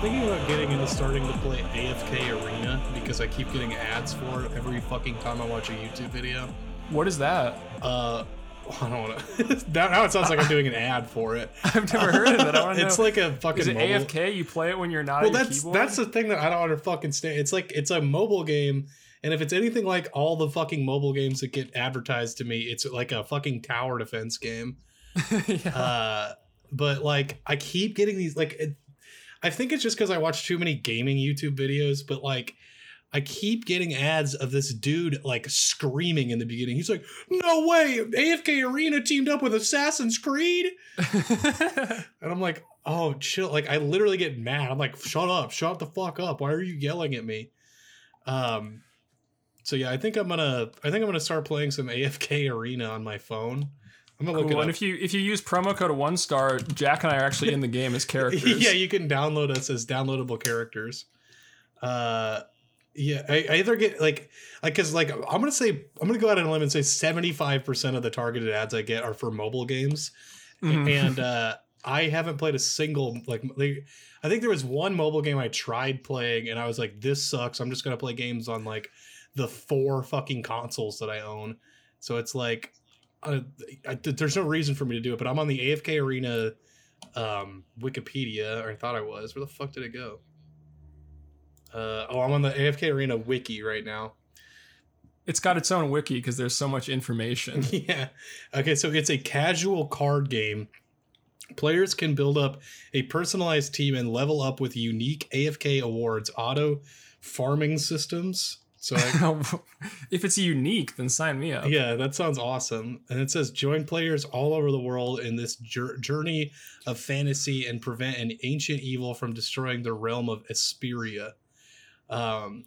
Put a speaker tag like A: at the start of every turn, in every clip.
A: Hey, so I was thinking about getting into starting to play AFK Arena because I keep getting ads for it every fucking time I watch a YouTube video.
B: What is that?
A: Uh, I don't want to. now, it sounds like I'm doing an ad for it.
B: I've never heard of it. I want to
A: It's
B: know.
A: like a fucking.
B: is it
A: mobile-
B: AFK? You play it when you're not
A: Well, that's
B: keyboard?
A: that's the thing that I don't want to fucking stay. It's like it's a mobile game, and if it's anything like all the fucking mobile games that get advertised to me, it's like a fucking tower defense game.
B: yeah.
A: Uh, but like I keep getting these like it, I think it's just because I watch too many gaming YouTube videos, but like I keep getting ads of this dude like screaming in the beginning. He's like, "No way! AFK Arena teamed up with Assassin's Creed," and I'm like, "Oh, chill!" Like I literally get mad. I'm like, "Shut up! Shut the fuck up! Why are you yelling at me?" Um. So yeah, I think I'm gonna I think I'm gonna start playing some AFK Arena on my phone. I'm gonna look it
B: And
A: up.
B: if you if you use promo code one star, Jack and I are actually in the game as characters.
A: yeah, you can download us as downloadable characters. Uh, yeah, I, I either get like, like, cause like I'm gonna say I'm gonna go out on a limb and say 75 percent of the targeted ads I get are for mobile games,
B: Mhm.
A: and uh, I haven't played a single like. They, I think there was one mobile game I tried playing, and I was like, "This sucks." I'm just gonna play games on like the four fucking consoles that I own. So it's like, I, there's no reason for me to do it. But I'm on the AFK Arena um, Wikipedia, or I thought I was. Where the fuck did it go? Uh, oh, I'm on the AFK Arena wiki right now.
B: It's got its own wiki because there's so much information.
A: yeah. Okay, so it's a casual card game. Players can build up a personalized team and level up with unique AFK awards, auto farming systems. So I,
B: if it's unique, then sign me up.
A: yeah, that sounds awesome. And it says join players all over the world in this jour- journey of fantasy and prevent an ancient evil from destroying the realm of Esperia. Um,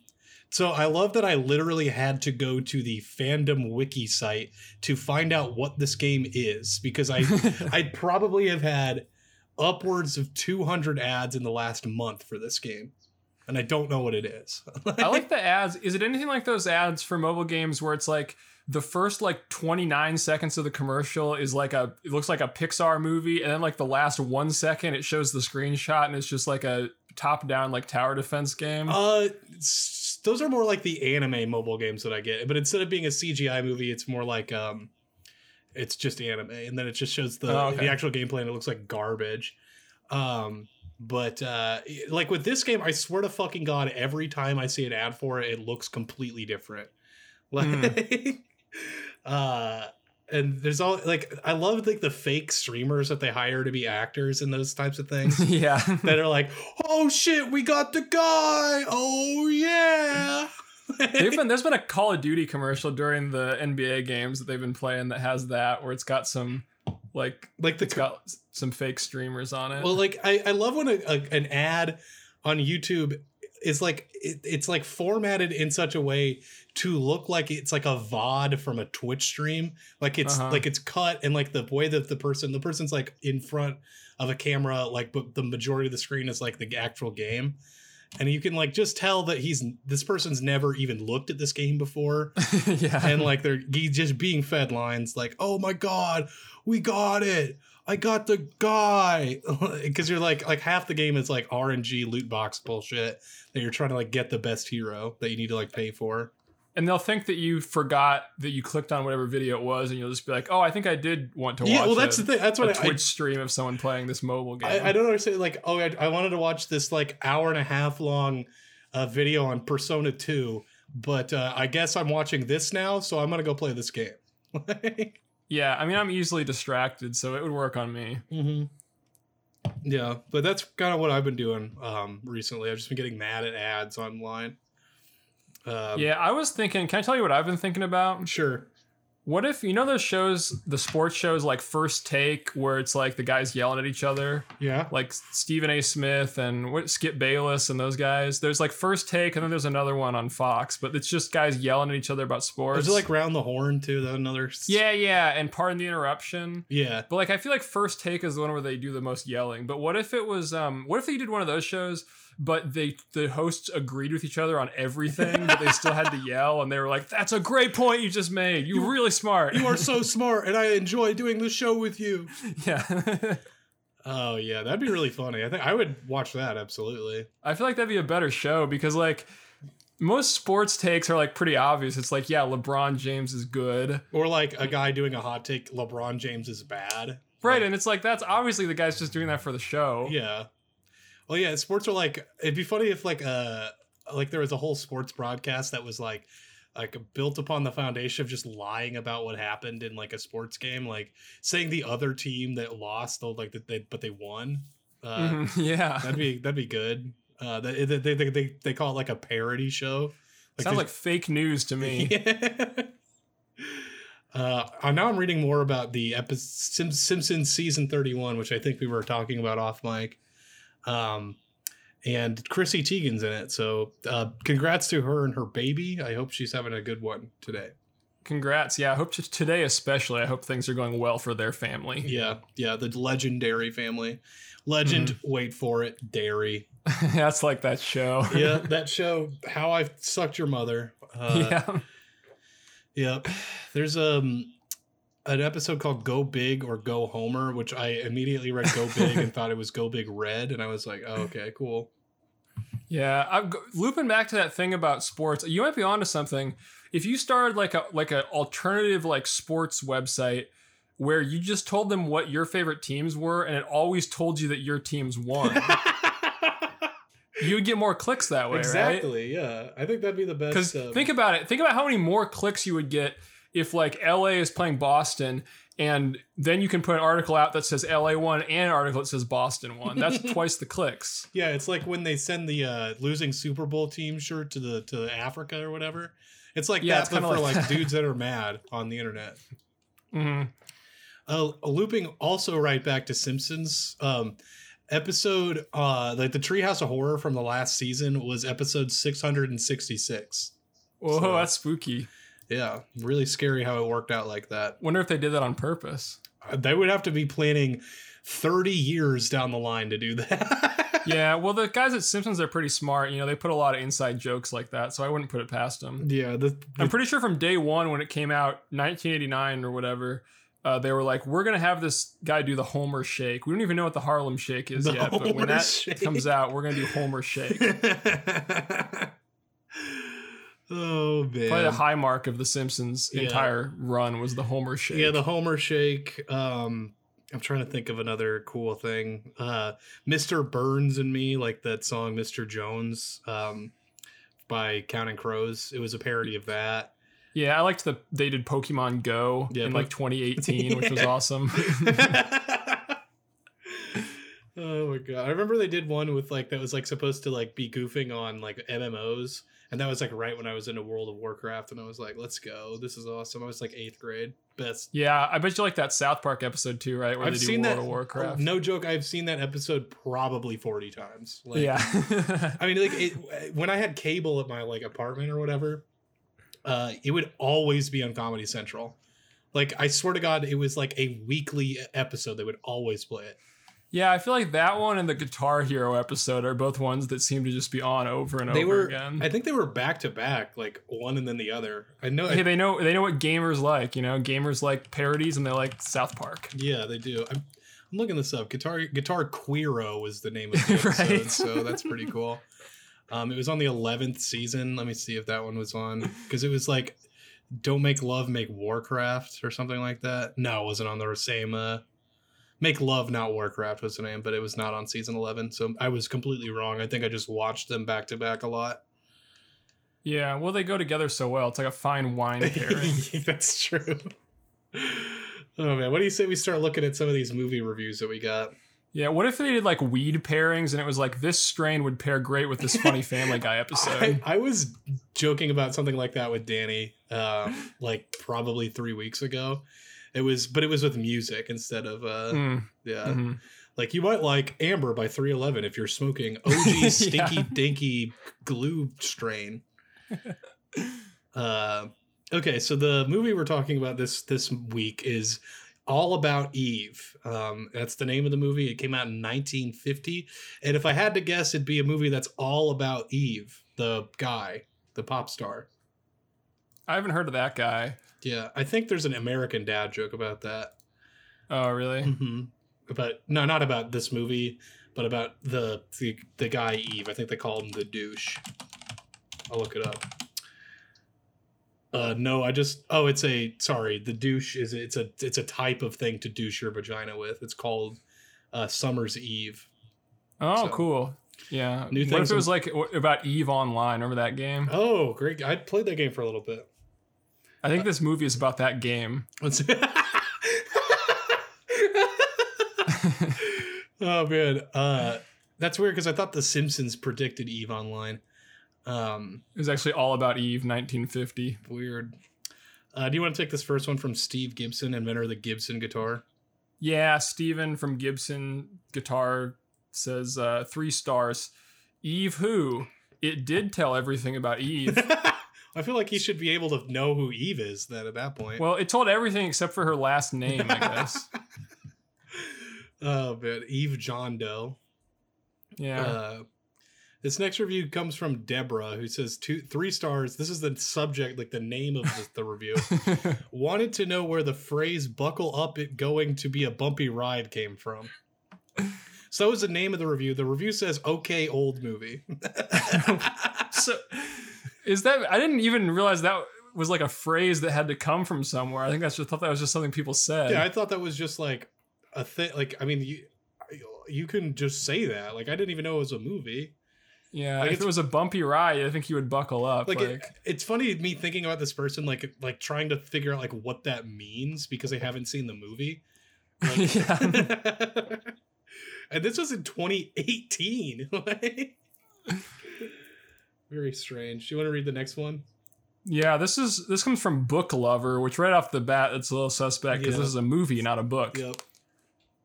A: so I love that I literally had to go to the fandom wiki site to find out what this game is because I I'd probably have had upwards of 200 ads in the last month for this game. And I don't know what it is.
B: I like the ads. Is it anything like those ads for mobile games where it's like the first like 29 seconds of the commercial is like a it looks like a Pixar movie and then like the last 1 second it shows the screenshot and it's just like a top down like tower defense game.
A: Uh, those are more like the anime mobile games that I get, but instead of being a CGI movie, it's more like um, it's just anime, and then it just shows the
B: Oh, okay.
A: the actual gameplay, and it looks like garbage. Um, but uh, like with this game, I swear to fucking god, every time I see an ad for it, it looks completely different. Like, uh, and there's all like I love like the fake streamers that they hire to be actors and those types of things
B: yeah.
A: that are like, "Oh shit, we got the guy! Oh yeah!"
B: They've been, there's been a Call of Duty commercial during the NBA games that they've been playing that has that where it's got some like
A: like the
B: it's got some fake streamers on it.
A: well, like I, I love when a, a, an ad on YouTube is like it, it's like formatted in such a way to look like it's like a VOD from a Twitch stream. Like it's
B: Uh-huh.
A: like it's cut and like the way that the person the person's like in front of a camera, like but the majority of the screen is like the actual game. And you can like just tell that he's this person's never even looked at this game before.
B: yeah.
A: and like they're he's just being fed lines like oh my god we got it i got the guy because you're like like half the game is like rng loot box bullshit that you're trying to like get the best hero that you need to like pay for
B: and they'll think that you forgot that you clicked on whatever video it was, and you'll just be like, "Oh, I think I did want to watch."
A: yeah well that's
B: a,
A: the thing that's what I,
B: Twitch stream of someone playing this mobile game.
A: I, I don't understand like oh I, I wanted to watch this like hour and a half long uh, video on persona 2 but uh, i guess i'm watching this now so i'm gonna go play this game
B: yeah, I mean, I'm easily distracted, so it would work on me.
A: Mm-hmm. Yeah, but that's kind of what I've been doing um, recently. I've just been getting mad at ads online. Um,
B: yeah, I was thinking. Can I tell you what I've been thinking about?
A: sure.
B: What if you know those shows, the sports shows like First Take, where it's like the guys yelling at each other,
A: Yeah.
B: like Stephen A. Smith and what Skip Bayless and those guys. There's like First Take, and then there's another one on Fox, but it's just guys yelling at each other about sports.
A: Is it like round the horn too? That another.
B: yeah, yeah, and pardon the interruption.
A: Yeah.
B: But like I feel like First Take is the one where they do the most yelling. But what if it was um what if they did one of those shows but they the hosts agreed with each other on everything but they still had to yell and they were like that's a great point you just made. You're really smart.
A: You are so smart, and I enjoy doing the show with you.
B: yeah.
A: Oh yeah, that'd be really funny. I think I would watch that absolutely.
B: I feel like that'd be a better show because like most sports takes are like pretty obvious. It's like, yeah, LeBron James is good.
A: Or like a guy doing a hot take, LeBron James is bad.
B: Right,
A: Like,
B: and it's like that's obviously the guy's just doing that for the show.
A: yeah. Well, yeah, sports are like it'd be funny if like uh like there was a whole sports broadcast that was like like built upon the foundation of just lying about what happened in like a sports game, like saying the other team that lost, though, like that they but they won. Uh,
B: Mhm, yeah.
A: That'd be that'd be good. Uh, they, they, they, they, they call it like a parody show.
B: Sounds like fake news to me.
A: Yeah. Uh, uh, now I'm reading more about the epi- Sim- Simpsons season 31, which I think we were talking about off mic. Um, and Chrissy Teigen's in it. So uh, congrats to her and her baby. I hope she's having a good one today.
B: Congrats. Yeah, I hope t- today especially I hope things are going well for their family.
A: Yeah. Yeah. The legendary family. Legend, wait for it, dairy.
B: That's like that show.
A: Yeah. that show, How I Sucked Your Mother. Uh,
B: yeah.
A: Yep. There's um an episode called Go Big or Go Homer, which I immediately read Go Big and thought it was Go Big Red, and I was like, oh, okay, cool.
B: Yeah, I'm looping back to that thing about sports. You might be onto something. If you started like a like an alternative like sports website where you just told them what your favorite teams were and it always told you that your teams won, you would get more clicks that way, right?
A: exactly. Yeah, I think that'd be the best.
B: Because
A: um,
B: think about it. Think about how many more clicks you would get if like LA is playing Boston, and then you can put an article out that says LA won and an article that says Boston won. That's twice the clicks.
A: yeah, it's like when they send the uh, losing Super Bowl team shirt to the to Africa or whatever. It's like
B: Yeah,
A: that,
B: it's
A: but
B: kinda
A: for
B: like
A: like dudes that are mad on the internet.
B: hmm
A: Uh, looping also right back to Simpsons. Um, episode uh, like the Treehouse of Horror from the last season was episode six hundred and sixty six.
B: Whoa,
A: So-
B: that's spooky.
A: Yeah, really scary how it worked out like that.
B: Wonder if they did that on purpose.
A: Uh, They would have to be planning thirty years down the line to do that.
B: Yeah, well, the guys at Simpsons are pretty smart. You know, they put a lot of inside jokes like that, so I wouldn't put it past them.
A: yeah. The,
B: I'm pretty sure from day one when it came out, 1989 or whatever, uh, they were like, "We're gonna have this guy do the Homer Shake." We don't even know what the Harlem Shake is
A: The
B: yet, but when that
A: Shake.
B: comes out, we're gonna do Homer Shake.
A: oh man.
B: Probably the high mark of the Simpsons
A: Yeah.
B: entire run was the Homer Shake.
A: Yeah, the Homer shake. Um, I'm trying to think of another cool thing. Uh, Mr. Burns and Me, like that song Mr. Jones um, by Counting Crows. It was a parody of that.
B: yeah, I liked that they did Pokemon Go
A: Yeah,
B: in like 2018, which was awesome.
A: oh my god! I remember they did one with like that was like supposed to like be goofing on like MMOs, and that was like right when I was into World of Warcraft, and I was like, "Let's go! This is awesome!" I was like eighth grade, best
B: yeah, I bet you like that South Park episode too, right? Where
A: I've
B: they do
A: seen
B: World
A: that.
B: of Warcraft.
A: No joke. I've seen that episode probably forty times. Like,
B: yeah.
A: I mean, like it, when I had cable at my like apartment or whatever, uh, it would always be on Comedy Central. Like I swear to God, it was like a weekly episode. They would always play it.
B: Yeah, I feel like that one and the Guitar Hero episode are both ones that seem to just be on over and
A: they
B: over
A: were.
B: again.
A: I think they were back to back, like one and then the other. I know.
B: hey, they know they know what gamers like. You know, gamers like parodies and they like South Park.
A: yeah, they do. I'm, I'm looking this up. Guitar Guitar Queero was the name of the episode,
B: Right.
A: so that's pretty cool. Um, it was on the eleventh season. Let me see if that one was on because it was like "Don't Make Love, Make Warcraft" or something like that. No, it wasn't on the same. Uh, Make Love, not Warcraft was the name, but it was not on season eleven. So I was completely wrong. I think I just watched them back to back a lot.
B: Yeah, well, they go together so well. It's like a fine wine pairing.
A: That's true. Oh man, what do you say we start looking at some of these movie reviews that we got?
B: yeah, what if they did like weed pairings and it was like this strain would pair great with this funny Family Guy episode?
A: I, I was joking about something like that with Danny, um, like probably three weeks ago. It was, but it was with music instead of, uh,
B: Mm,
A: yeah.
B: mhm.
A: Like you might like Amber by 311 if you're smoking OG Stinky
B: Yeah.
A: Dinky Glue strain. uh, okay, so the movie we're talking about this this week is all about Eve. Um, that's the name of the movie. It came out in 1950, and if I had to guess, it'd be a movie that's all about Eve, the guy, the pop star.
B: I haven't heard of that guy.
A: Yeah, I think there's an American Dad joke about that.
B: Oh, really?
A: hmm but no, not about this movie, but about the the, the guy Eve. I think they call him the douche. I'll look it up. Uh, no, I just oh, it's a sorry. The douche is it's a it's a type of thing to douche your vagina with. It's called uh, Summer's Eve.
B: Oh,
A: So-
B: cool. Yeah.
A: New
B: what if it was like about Eve Online? Remember that game?
A: Oh, great! I played that game for a little bit.
B: I think this movie is about that game.
A: Let's oh man, uh, that's weird because I thought The Simpsons predicted Eve Online. Um,
B: It was actually all about Eve 1950.
A: weird. Uh, do you want to take this first one from Steve Gibson, inventor of the Gibson guitar?
B: Yeah, Steven from Gibson Guitar says uh, three stars. Eve who? It did tell everything about Eve.
A: I feel like he should be able to know who Eve is then at that point.
B: well, it told everything except for her last name, I guess.
A: oh man, Eve John Doe.
B: Yeah.
A: Uh, this next review comes from Deborah, who says two, three stars. This is the subject, like the name of the, the review. Wanted to know where the phrase "buckle up, it going to be a bumpy ride" came from. So was the name of the review. The review says "Okay, old movie."
B: so is that I didn't even realize that was like a phrase that had to come from somewhere. I think I just thought that was just something people said.
A: yeah, I thought that was just like a thing. Like, I mean, you you can just say that. Like, I didn't even know it was a movie.
B: Yeah,
A: Like,
B: if it was a bumpy ride, I think you would buckle up.
A: like,
B: Like,
A: it, it's funny me thinking about this person like like trying to figure out like what that means because they haven't seen the movie Like-
B: yeah.
A: and this was in 2018 Like, very strange do you want to read the next one
B: yeah, this is this comes from Book Lover, which right off the bat it's a little suspect because
A: Yeah.
B: this is a movie, not a book.
A: yep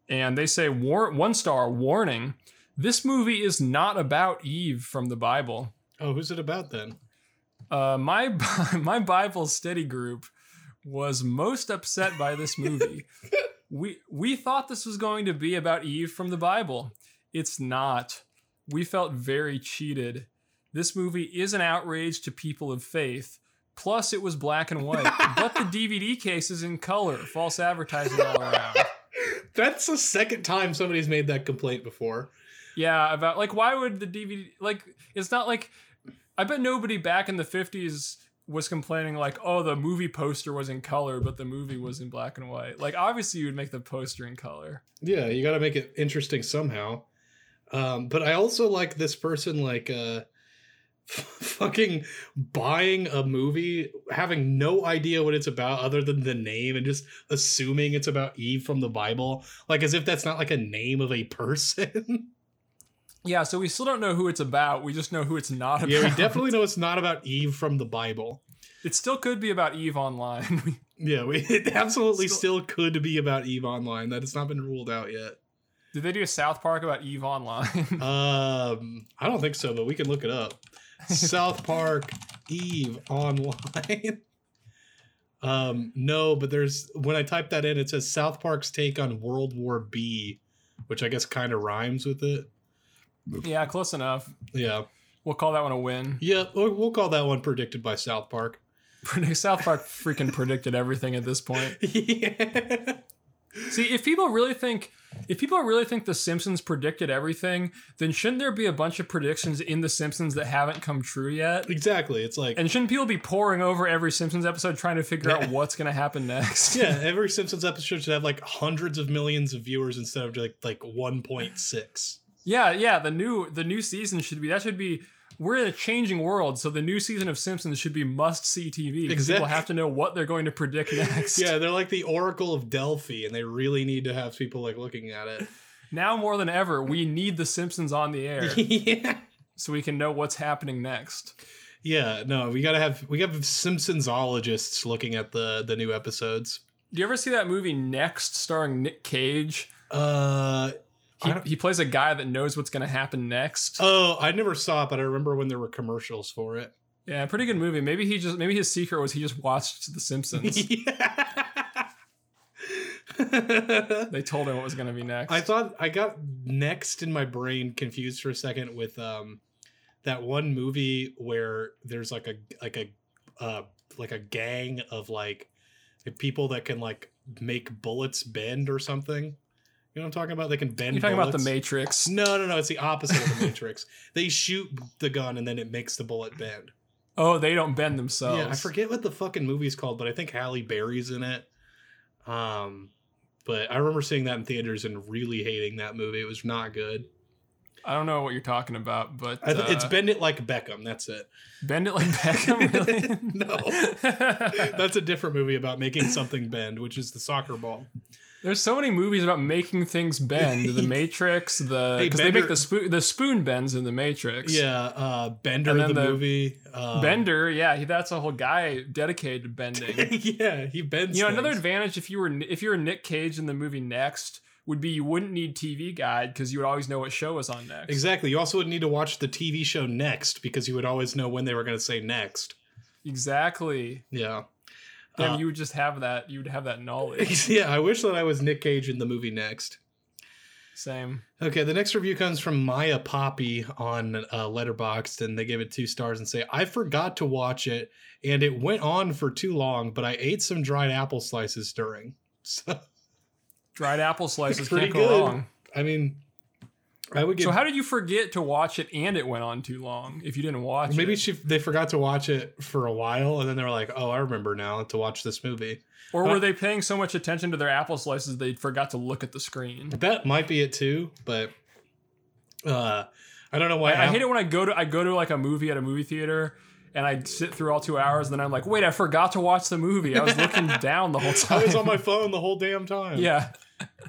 B: And they say war- one star warning. This movie is not about Eve from the Bible.
A: oh who's it about then
B: Uh, my my Bible study group was most upset by this movie. we we thought this was going to be about Eve from the Bible. It's not. We felt very cheated. This movie is an outrage to people of faith. Plus, it was black and white, but the DVD case is in color. False advertising all around.
A: that's the second time somebody's made that complaint before
B: Yeah, about like why would the DVD like it's not like I bet nobody back in the 50s was complaining like oh the movie poster was in color but the movie was in black and white. Like obviously you would make the poster in color.
A: yeah you got to make it interesting somehow um but i also like this person like uh fucking buying a movie having no idea what it's about other than the name and just assuming it's about eve from the bible like as if that's not like a name of a person
B: Yeah, so we still don't know who it's about. We just know who it's not about.
A: yeah we definitely know it's not about eve from the bible
B: It still could be about Eve Online.
A: yeah we, it absolutely
B: Still-
A: still could be about eve online that has not been ruled out yet
B: Did they do a South Park about Eve Online?
A: Um, I don't think so, but we can look it up. South Park Eve online. um, no, but there's when I type that in, it says South Park's take on World War B, which I guess kind of rhymes with it.
B: yeah, close enough.
A: Yeah,
B: We'll call that one a win.
A: yeah, we'll we'll call that one predicted by South Park.
B: South Park freaking predicted everything at this point.
A: yeah.
B: See, if people really think if people really think The Simpsons predicted everything, then shouldn't there be a bunch of predictions in The Simpsons that haven't come true yet?
A: Exactly. It's like
B: And shouldn't people be poring over every Simpsons episode trying to figure out what's going to happen next?
A: yeah, every Simpsons episode should have like hundreds of millions of viewers instead of like like 1.6.
B: yeah, yeah. The new the new season should be that should be. We're in a changing world, so the new season of Simpsons should be must see TV. because People
A: Exact-
B: have to know what they're going to predict next.
A: Yeah, they're like the Oracle of Delphi, and they really need to have people like looking at it.
B: Now more than ever, we need the Simpsons on the air
A: yeah.
B: so we can know what's happening next.
A: Yeah, no, we gotta have we got Simpsonsologists looking at the the new episodes.
B: Do you ever see that movie Next, starring Nick Cage?
A: Uh
B: He, he plays a guy that knows what's going to happen next.
A: oh, I never saw it, but I remember when there were commercials for it.
B: yeah, pretty good movie. Maybe he just maybe his secret was he just watched The Simpsons.
A: yeah.
B: they told him what was going to be next.
A: I thought I got next in my brain confused for a second with um that one movie where there's like a like a uh like a gang of like people that can like make bullets bend or something. You know what I'm talking about? They can bend.
B: You're talking about the. Matrix.
A: No, no, no. It's the opposite of the Matrix. They shoot the gun and then it makes the bullet bend.
B: Oh, they don't bend themselves.
A: Yeah, I forget what the fucking movie's called, but I think Halle Berry's in it. Um, but I remember seeing that in theaters and really hating that movie. It was not good.
B: I don't know what you're talking about, but
A: th- it's
B: uh,
A: Bend It Like Beckham. That's it.
B: bend it like Beckham. Really?
A: no, that's a different movie about making something bend, which is the soccer ball.
B: There's so many movies about making things bend. The Matrix, the
A: Hey,
B: because they make the spoon the spoon bends in the Matrix.
A: Yeah, uh, Bender the,
B: the-
A: movie. Um,
B: Bender, yeah, he, that's a whole guy dedicated to bending.
A: yeah, he bends.
B: you know, another advantage if you were if you were Nick Cage in the movie Next would be you wouldn't need TV guide because you would always know what show was on next.
A: Exactly. You also would need to watch the TV show next because you would always know when they were going to say next.
B: Exactly.
A: Yeah.
B: Damn,
A: Uh,
B: you would just have that. You would have that knowledge.
A: yeah, I wish that I was Nick Cage in the movie next.
B: Same.
A: Okay, the next review comes from Maya Poppy on uh, Letterboxd, and they give it two stars and say, "I forgot to watch it, and it went on for too long, but I ate some dried apple slices during." So,
B: Dried apple slices
A: Pretty
B: can't go
A: good.
B: wrong.
A: I mean, I would get
B: So how did you forget to watch it and it went on too long if you didn't watch
A: maybe
B: it?
A: she they forgot to watch it for a while, and then they were like, "Oh, I remember now to watch this movie."
B: Or were they paying so much attention to their apple slices they forgot to look at the screen?
A: That might be it too, but uh, I don't know why.
B: I, I hate it when I go to I go to like a movie at a movie theater and I sit through all two hours and then I'm like, wait, I forgot to watch the movie. I was looking down the whole time.
A: I was on my phone the whole damn time.
B: yeah.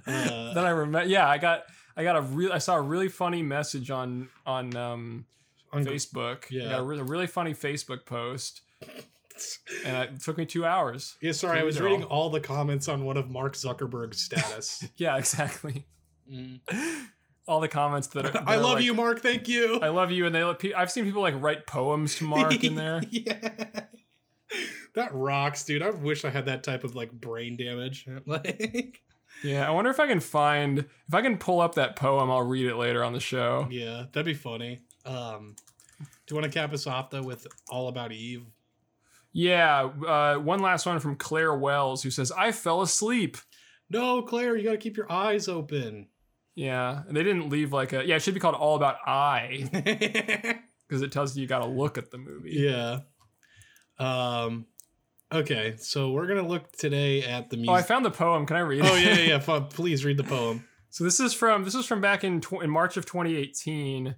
A: Uh,
B: Then I remember. Yeah, I got I got a real I saw a really funny message on on um,
A: on-
B: Facebook.
A: Yeah.
B: I got a really, really funny Facebook post, and it took me two hours.
A: yeah, sorry, I was reading
B: all.
A: all the comments on one of Mark Zuckerberg's status.
B: Yeah, exactly.
A: Mm.
B: All the comments that, are, that
A: I love
B: like,
A: you, Mark. Thank you.
B: I love you, and they let pe- I've seen people like write poems to Mark in there.
A: yeah. That rocks, dude. I wish I had that type of like brain damage. Like,
B: Yeah, I wonder if I can find if I can pull up that poem. I'll read it later on the show.
A: yeah, that'd be funny. Um, do you want to cap us off though with all about Eve?
B: Yeah, uh, one last one from Claire Wells who says, "I fell asleep."
A: No, Claire, you got to keep your eyes open.
B: Yeah, and they didn't leave like a yeah. It should be called All About I because it tells you you got to look at the movie. Yeah.
A: Um. Okay, so we're gonna look today at the music.
B: Oh, I found the poem. Can I read it?
A: Oh, yeah, yeah, yeah. Please read the poem.
B: So this is from this is from back in tw- in March of 2018,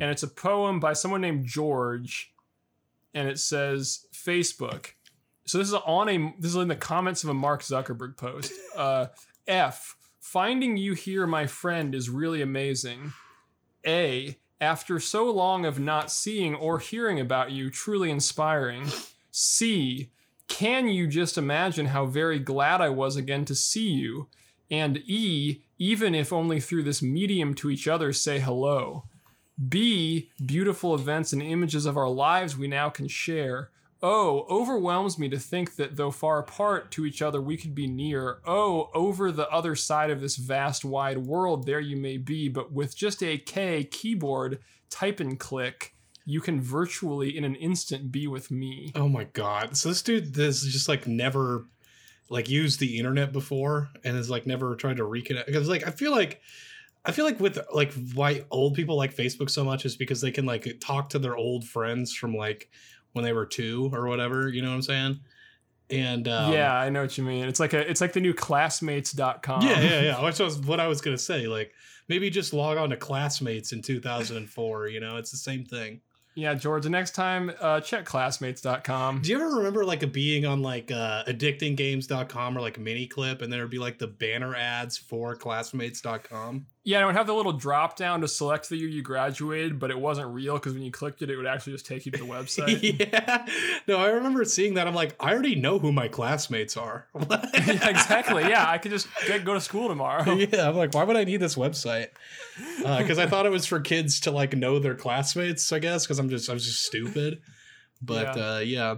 B: and it's a poem by someone named George, and it says Facebook. So this is on a this is in the comments of a Mark Zuckerberg post. Uh, F finding you here, my friend, is really amazing. A after so long of not seeing or hearing about you, truly inspiring. C can you just imagine how very glad I was again to see you? And E, even if only through this medium to each other, say hello. B, beautiful events and images of our lives we now can share. O, overwhelms me to think that though far apart to each other we could be near. O, over the other side of this vast wide world there you may be, but with just a K keyboard, type and click, you can virtually in an instant be with me.
A: Oh my god! So this dude has just like never like used the internet before, and has like never tried to reconnect. Because like I feel like I feel like with like why old people like Facebook so much is because they can like talk to their old friends from like when they were two or whatever. You know what I'm saying? And um,
B: yeah, I know what you mean. It's like a it's like the new classmates.com.
A: yeah, yeah, yeah. Which was what I was gonna say. Like maybe just log on to Classmates in 2004. You know, it's the same thing.
B: Yeah, George, the next time, uh, check classmates.com.
A: Do you ever remember like a being on like uh, addictinggames.com or like miniclip and there would be like the banner ads for classmates.com?
B: Yeah, and it would have the little drop down to select the year you graduated, but it wasn't real because when you clicked it, it would actually just take you to the website.
A: yeah. No, I remember seeing that. I'm like, I already know who my classmates are.
B: yeah, exactly. Yeah, I could just get, go to school tomorrow.
A: yeah, I'm like, why would I need this website? Because I thought it was for kids to like know their classmates. I guess because I'm just I was just stupid. But
B: Yeah.
A: uh, yeah,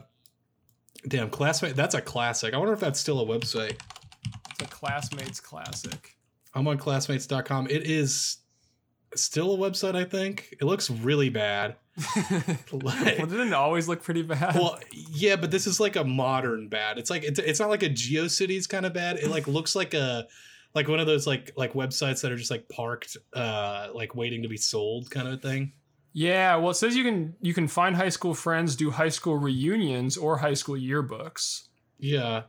A: damn, classmate. That's a classic. I wonder if that's still a website.
B: It's a classmates classic.
A: I'm on classmates.com. It is still a website, I think. It looks really bad.
B: well, didn't it always look pretty bad?
A: Well, yeah, but this is like a modern bad. It's like it's, it's not like a GeoCities kind of bad. It like looks like a like one of those like like websites that are just like parked, uh, like waiting to be sold, kind of thing.
B: Yeah, well, it says you can you can find high school friends, do high school reunions or high school yearbooks.
A: Yeah,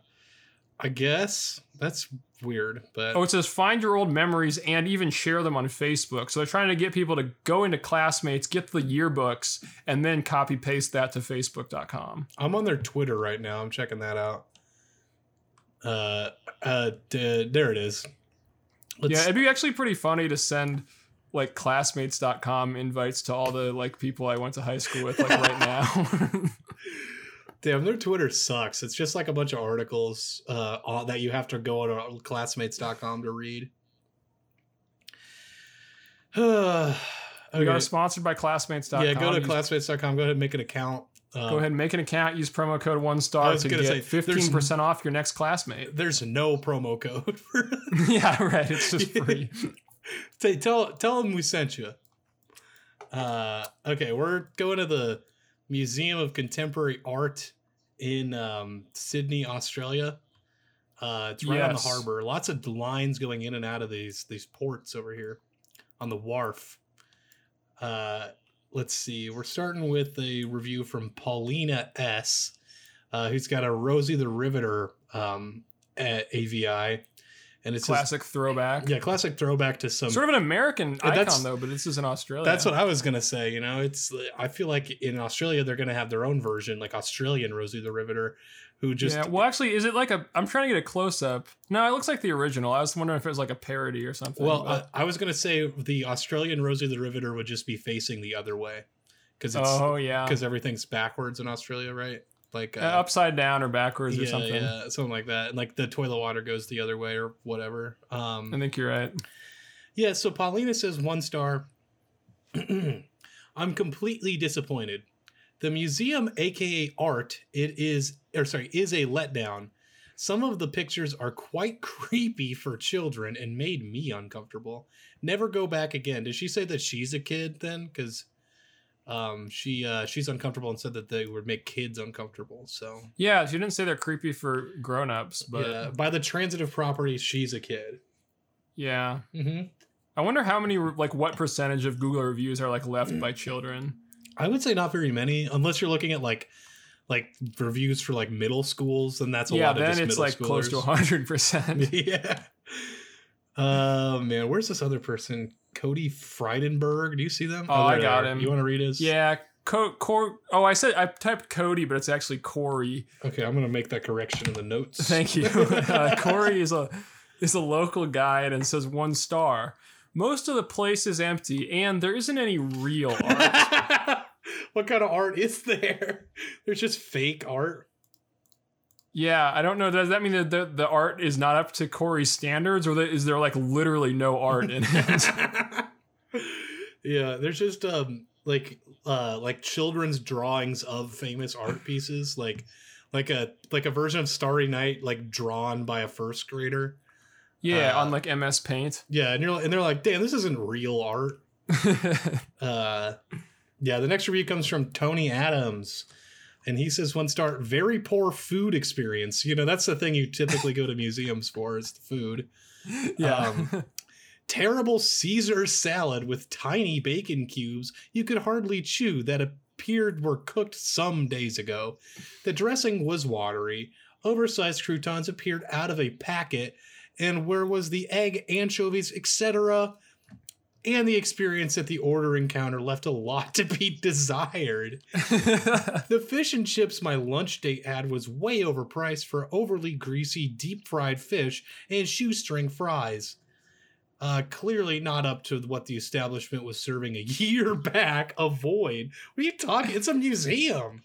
A: I guess that's weird, but
B: Oh, it says find your old memories and even share them on Facebook. So they're trying to get people to go into classmates, get the yearbooks, and then copy paste that to Facebook.com.
A: I'm on their Twitter right now. I'm checking that out. Uh, uh, d- there it is. Let's,
B: yeah, it'd be actually pretty funny to send like classmates.com invites to all the like people I went to high school with like right now.
A: Damn, their Twitter sucks. It's just like a bunch of articles uh, that you have to go on classmates.com to read. okay.
B: We are sponsored by classmates.com.
A: Yeah, go to
B: Use-
A: classmates.com. Go ahead and make an account. Um,
B: Go ahead and make an account. Use promo code one star
A: was
B: to get
A: say,
B: fifteen percent off your next classmate.
A: There's no promo code for.
B: yeah, right. It's just free.
A: Say, tell tell them we sent you. Uh, okay, we're going to the Museum of Contemporary Art in um, Sydney, Australia. Uh, it's right on the harbor. Lots of lines going in and out of these these ports over here on the wharf. Uh, let's see. We're starting with a review from Paulina S, uh, who's got a Rosie the Riveter um, at AVI, and it's just-
B: Classic throwback.
A: yeah, classic throwback to some.
B: Sort of an American
A: that's-
B: icon though, but this is in Australia.
A: That's what I was gonna say. You know, it's I feel like in Australia they're gonna have their own version, like Australian Rosie the Riveter, who just
B: yeah. Well, actually, is it like a? I'm trying to get a close up. No, it looks like the original. I was wondering if it was like a parody or something.
A: well, I, I was gonna say the Australian Rosie the Riveter would just be facing the other way because it's
B: oh yeah,
A: because everything's backwards in Australia, right? Like
B: Uh,
A: uh,
B: upside down or backwards
A: yeah,
B: or something.
A: yeah, something like that. And like the toilet water goes the other way or whatever. Um,
B: I think you're right.
A: Yeah, so Paulina says one star. I'm completely disappointed. The museum, aka art, it is or sorry, is a letdown. Some of the pictures are quite creepy for children and made me uncomfortable. Never go back again. Did she say that she's a kid then? Because um, she uh, she's uncomfortable and said that they would make kids uncomfortable. So
B: Yeah, she didn't say they're creepy for grown-ups, but
A: yeah, by the transitive property, she's a kid.
B: yeah.
A: hmm
B: I wonder how many like what percentage of Google reviews are like left by children.
A: I would say not very many, unless you're looking at like like reviews for like middle schools, and that's a
B: yeah,
A: lot of
B: then it's like close to
A: schoolers.
B: hundred percent.
A: yeah. Oh man, where's this other person? Cody Freidenberg. Do you see them?
B: Oh, I got him.
A: You want to read his?
B: Yeah, Co- Cor- Oh, I said I typed Cody, but it's actually Corey.
A: Okay, I'm gonna make that correction in the notes.
B: Thank you. uh, Corey is a is a local guide and says one star. Most of the place is empty, and there isn't any real art.
A: what kind of art is there? There's just fake art.
B: Yeah, I don't know. Does that mean that the, the art is not up to Corey's standards, or is there like literally no art in it?
A: yeah, there's just um like uh like children's drawings of famous art pieces, like like a like a version of Starry Night, like drawn by a first grader.
B: yeah,
A: Uh,
B: on like MS Paint.
A: Yeah, and you're and they're like, damn, this isn't real art. Uh, yeah, the next review comes from Tony Adams. And he says one star, very poor food experience. You know, that's the thing you typically go to museums for is the food.
B: yeah.
A: Um, terrible Caesar salad with tiny bacon cubes you could hardly chew that appeared were cooked some days ago. The dressing was watery. Oversized croutons appeared out of a packet. And where was the egg, anchovies, etc.? And the experience at the ordering counter left a lot to be desired. The fish and chips my lunch date had was way overpriced for overly greasy deep fried fish and shoestring fries. Uh, clearly not up to what the establishment was serving a year back. Avoid. What are you talking? It's a museum.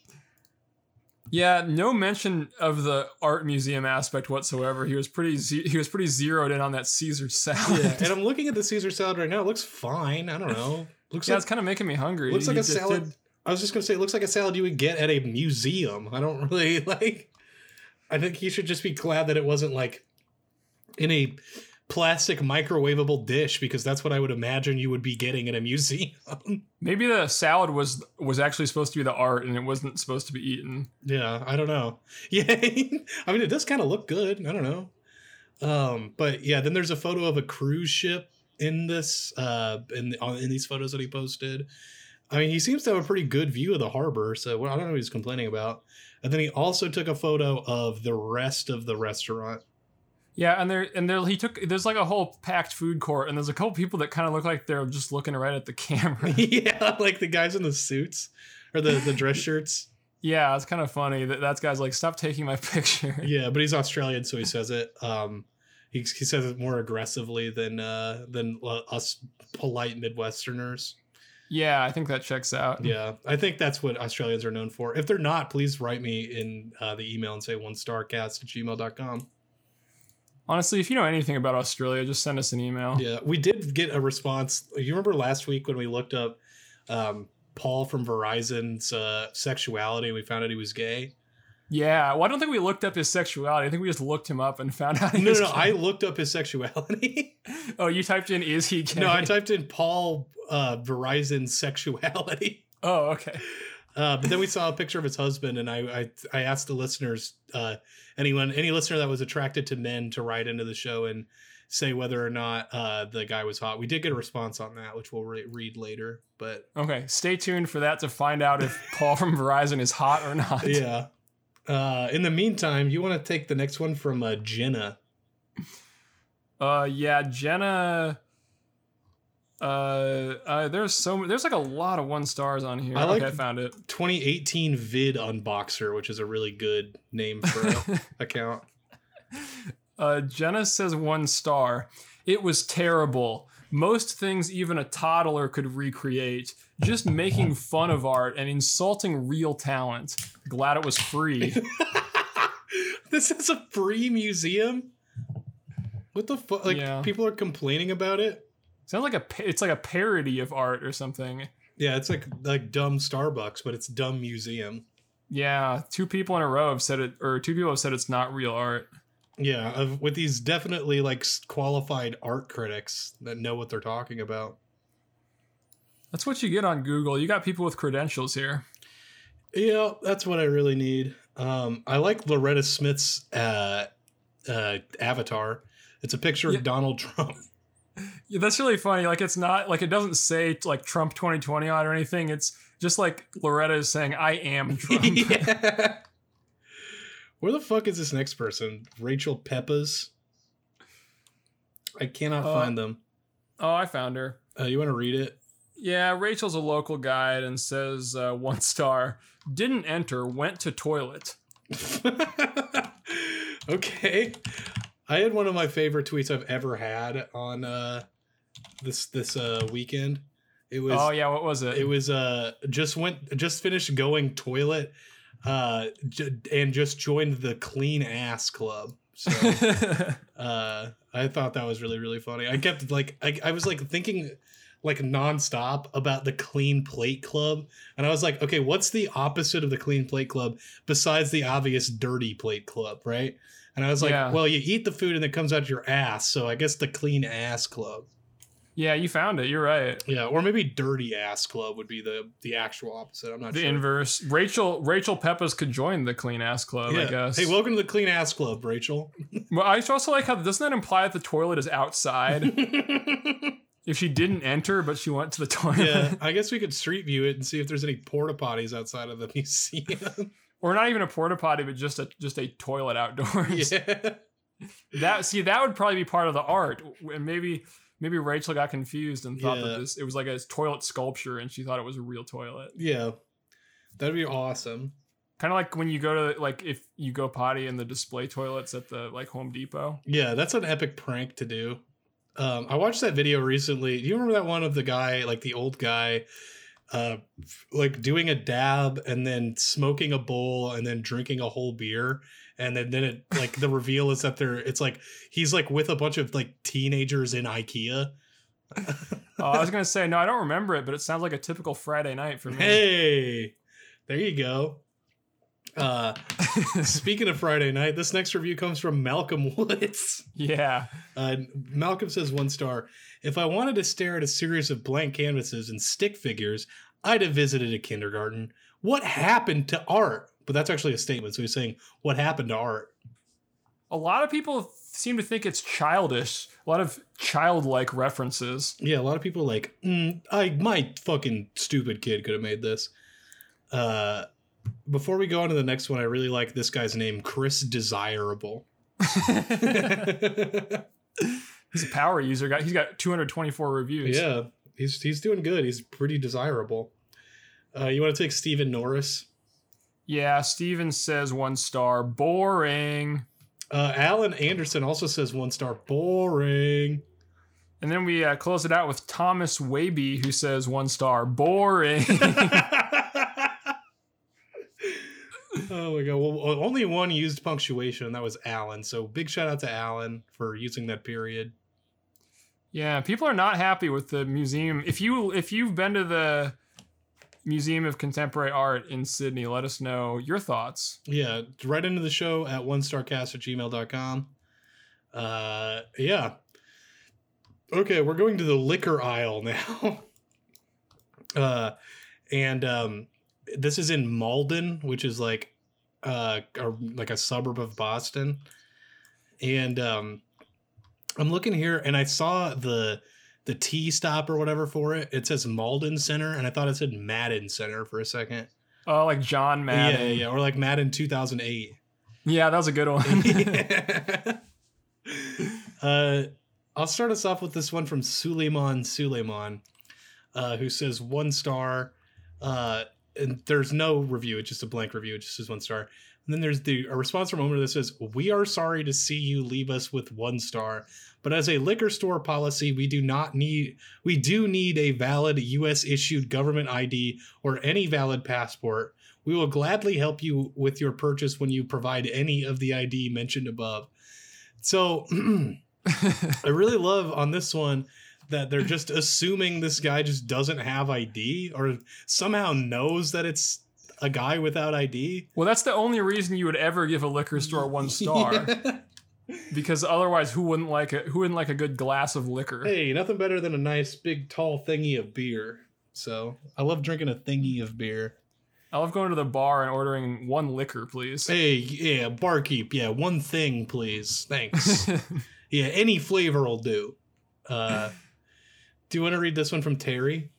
B: Yeah, no mention of the art museum aspect whatsoever. He was pretty ze- he was pretty zeroed in on that Caesar salad.
A: Yeah, and I'm looking at the Caesar salad right now. It looks fine. I don't know. Looks
B: yeah,
A: like
B: it's kind of making me hungry.
A: looks like
B: He
A: a salad.
B: did-
A: I was just gonna say, it looks like a salad you would get at a museum. I don't really like. I think you should just be glad that it wasn't like in a plastic microwavable dish because that's what I would imagine you would be getting in a museum.
B: Maybe the salad was was actually supposed to be the art, and it wasn't supposed to be eaten.
A: yeah, I don't know. Yeah, I mean, it does kind of look good. I don't know. Um, but yeah, then there's a photo of a cruise ship in this uh in on in these photos that he posted. I mean, he seems to have a pretty good view of the harbor, so I don't know what he's complaining about. And then he also took a photo of the rest of the restaurant.
B: Yeah, and there and there he took there's like a whole packed food court, and there's a couple people that kind of look like they're just looking right at the camera.
A: yeah, like the guys in the suits or the the dress shirts.
B: yeah, it's kind of funny that that guy's like, stop taking my picture.
A: Yeah, but he's Australian, so he says it. Um, he, he says it more aggressively than uh than uh, us polite Midwesterners.
B: Yeah, I think that checks out.
A: Yeah, I think that's what Australians are known for. If they're not, please write me in uh, the email and say one starcast at gmail.com.
B: Honestly, if you know anything about Australia, just send us an email.
A: Yeah, we did get a response. You remember last week when we looked up um, Paul from Verizon's uh, sexuality and we found out he was gay?
B: Yeah, well, I don't think we looked up his sexuality. I think we just looked him up and found out. He
A: No,
B: was
A: no, no,
B: gay.
A: I looked up his sexuality.
B: Oh, you typed in "is he gay"?
A: no, I typed in Paul uh, Verizon sexuality.
B: Oh, okay.
A: Uh, but then we saw a picture of his husband, and I I, I asked the listeners, uh, anyone, any listener that was attracted to men, to write into the show and say whether or not uh, the guy was hot. We did get a response on that, which we'll re- read later. But
B: Okay, stay tuned for that to find out if Paul from Verizon is hot or not.
A: yeah. Uh, in the meantime, you want to take the next one from uh, Jenna.
B: Uh, yeah, Jenna. Uh, uh, there's so there's like a lot of one stars on here.
A: I like-
B: okay, I found it.
A: 2018 vid unboxer, which is a really good name for account.
B: Uh, Jenna says one star. It was terrible. Most things even a toddler could recreate. Just making fun of art and insulting real talent. Glad it was free.
A: this is a free museum. What the fuck? Like
B: Yeah.
A: people are complaining about it.
B: Sounds like a it's like a parody of art or something.
A: Yeah, it's like like dumb Starbucks, but it's dumb museum.
B: Yeah, two people in a row have said it, or two people have said it's not real art.
A: Yeah, of, with these definitely like qualified art critics that know what they're talking about.
B: That's what you get on Google. You got people with credentials here.
A: Yeah, that's what I really need. Um, I like Loretta Smith's uh, uh, avatar. It's a picture
B: Yeah.
A: of Donald Trump.
B: Yeah, that's really funny. Like it's not like it doesn't say like Trump 2020 on or anything. It's just like Loretta is saying, "I am Trump."
A: yeah. Where the fuck is this next person? Rachel Peppas. I cannot
B: Uh,
A: find them.
B: Oh, I found her.
A: Uh, you want to read it?
B: Yeah, Rachel's a local guide and says uh, one star. Didn't enter. Went to toilet.
A: okay. I had one of my favorite tweets I've ever had on uh, this this uh, weekend. It was
B: oh yeah, what was it?
A: it was uh just went just finished going toilet uh j- and just joined the clean ass club. So uh I thought that was really really funny. I kept like I, I was like thinking like nonstop about the clean plate club and I was like, okay, what's the opposite of the clean plate club besides the obvious dirty plate club, right? And I was like,
B: Yeah.
A: well, you eat the food and it comes out your ass, so I guess the clean ass club.
B: Yeah, you found it. You're right.
A: Yeah, or maybe dirty ass club would be the the actual opposite. I'm not
B: The
A: sure.
B: inverse. Rachel Rachel Peppas could join the clean ass club. I guess.
A: Hey, welcome to the clean ass club, Rachel.
B: Well, I also like how doesn't that imply that the toilet is outside? if she didn't enter, but she went to the toilet,
A: yeah, I guess we could street view it and see if there's any porta potties outside of the museum.
B: or not even a porta potty, but just a just a toilet outdoors.
A: yeah.
B: That see that would probably be part of the art, and maybe maybe Rachel got confused and thought
A: Yeah.
B: that this it was like a toilet sculpture, and she thought it was a real toilet.
A: Yeah. That'd be awesome.
B: Kind of like when you go to like if you go potty in the display toilets at the like Home Depot.
A: Yeah, that's an epic prank to do. Um, I watched that video recently. Do you remember that one of the guy, like the old guy, uh, like doing a dab and then smoking a bowl and then drinking a whole beer? And then, then it like the reveal is that they're it's like he's like with a bunch of like teenagers in IKEA.
B: Oh, I was gonna say no, I don't remember it, but it sounds like a typical Friday night for me.
A: Hey, there you go. Uh, speaking of Friday night, this next review comes from Malcolm Woods.
B: yeah,
A: Uh, Malcolm says one star. If I wanted to stare at a series of blank canvases and stick figures, I'd have visited a kindergarten. What happened to art? But that's actually a statement. So he's saying, what happened to art?
B: a lot of people seem to think it's childish. A lot of childlike references.
A: Yeah, a lot of people are like, mm, I my fucking stupid kid could have made this. Uh, before we go on to the next one, I really like this guy's name, Chris Desirable.
B: He's a power user guy. He's got 224 reviews.
A: yeah, he's he's doing good. He's pretty desirable. Uh, you want to take Stephen Norris?
B: Yeah, Steven says one star. Boring.
A: Uh, Alan Anderson also says one star. Boring.
B: And then we uh, close it out with Thomas Waby, who says one star. Boring.
A: oh my god! Well, only one used punctuation, and that was Alan. So big shout out to Alan for using that period.
B: yeah, people are not happy with the museum. If you if you've been to the Museum of Contemporary Art in Sydney, let us know your thoughts.
A: Yeah, right into the show at one starcast at gmail.com. Uh, yeah. Okay, we're going to the liquor aisle now. uh, and um, this is in Malden, which is like uh, a, like a suburb of Boston. And um, I'm looking here, and I saw the the T stop or whatever for it. It says Malden Center, and I thought it said Madden Center for a second.
B: Oh, like John Madden.
A: Yeah, yeah, or like Madden 2008.
B: Yeah, that was a good one.
A: uh, I'll start us off with this one from Suleiman Suleiman, uh, who says one star. Uh, and there's no review; it's just a blank review. It just says one star. And then there's the a response from owner that says, "We are sorry to see you leave us with one star, but as a liquor store policy, we do not need we do need a valid U.S. issued government ID or any valid passport. We will gladly help you with your purchase when you provide any of the ID mentioned above." So I really love on this one that they're just assuming this guy just doesn't have ID or somehow knows that it's a guy without ID.
B: well, that's the only reason you would ever give a liquor store one star. Because otherwise, who wouldn't like it? Who wouldn't like a good glass of liquor?
A: Hey, nothing better than a nice big tall thingy of beer. So I love drinking a thingy of beer.
B: I love going to the bar and ordering one liquor, please.
A: Hey, yeah, barkeep, yeah, one thing, please. Thanks. yeah, any flavor will do. Uh, do you want to read this one from Terry?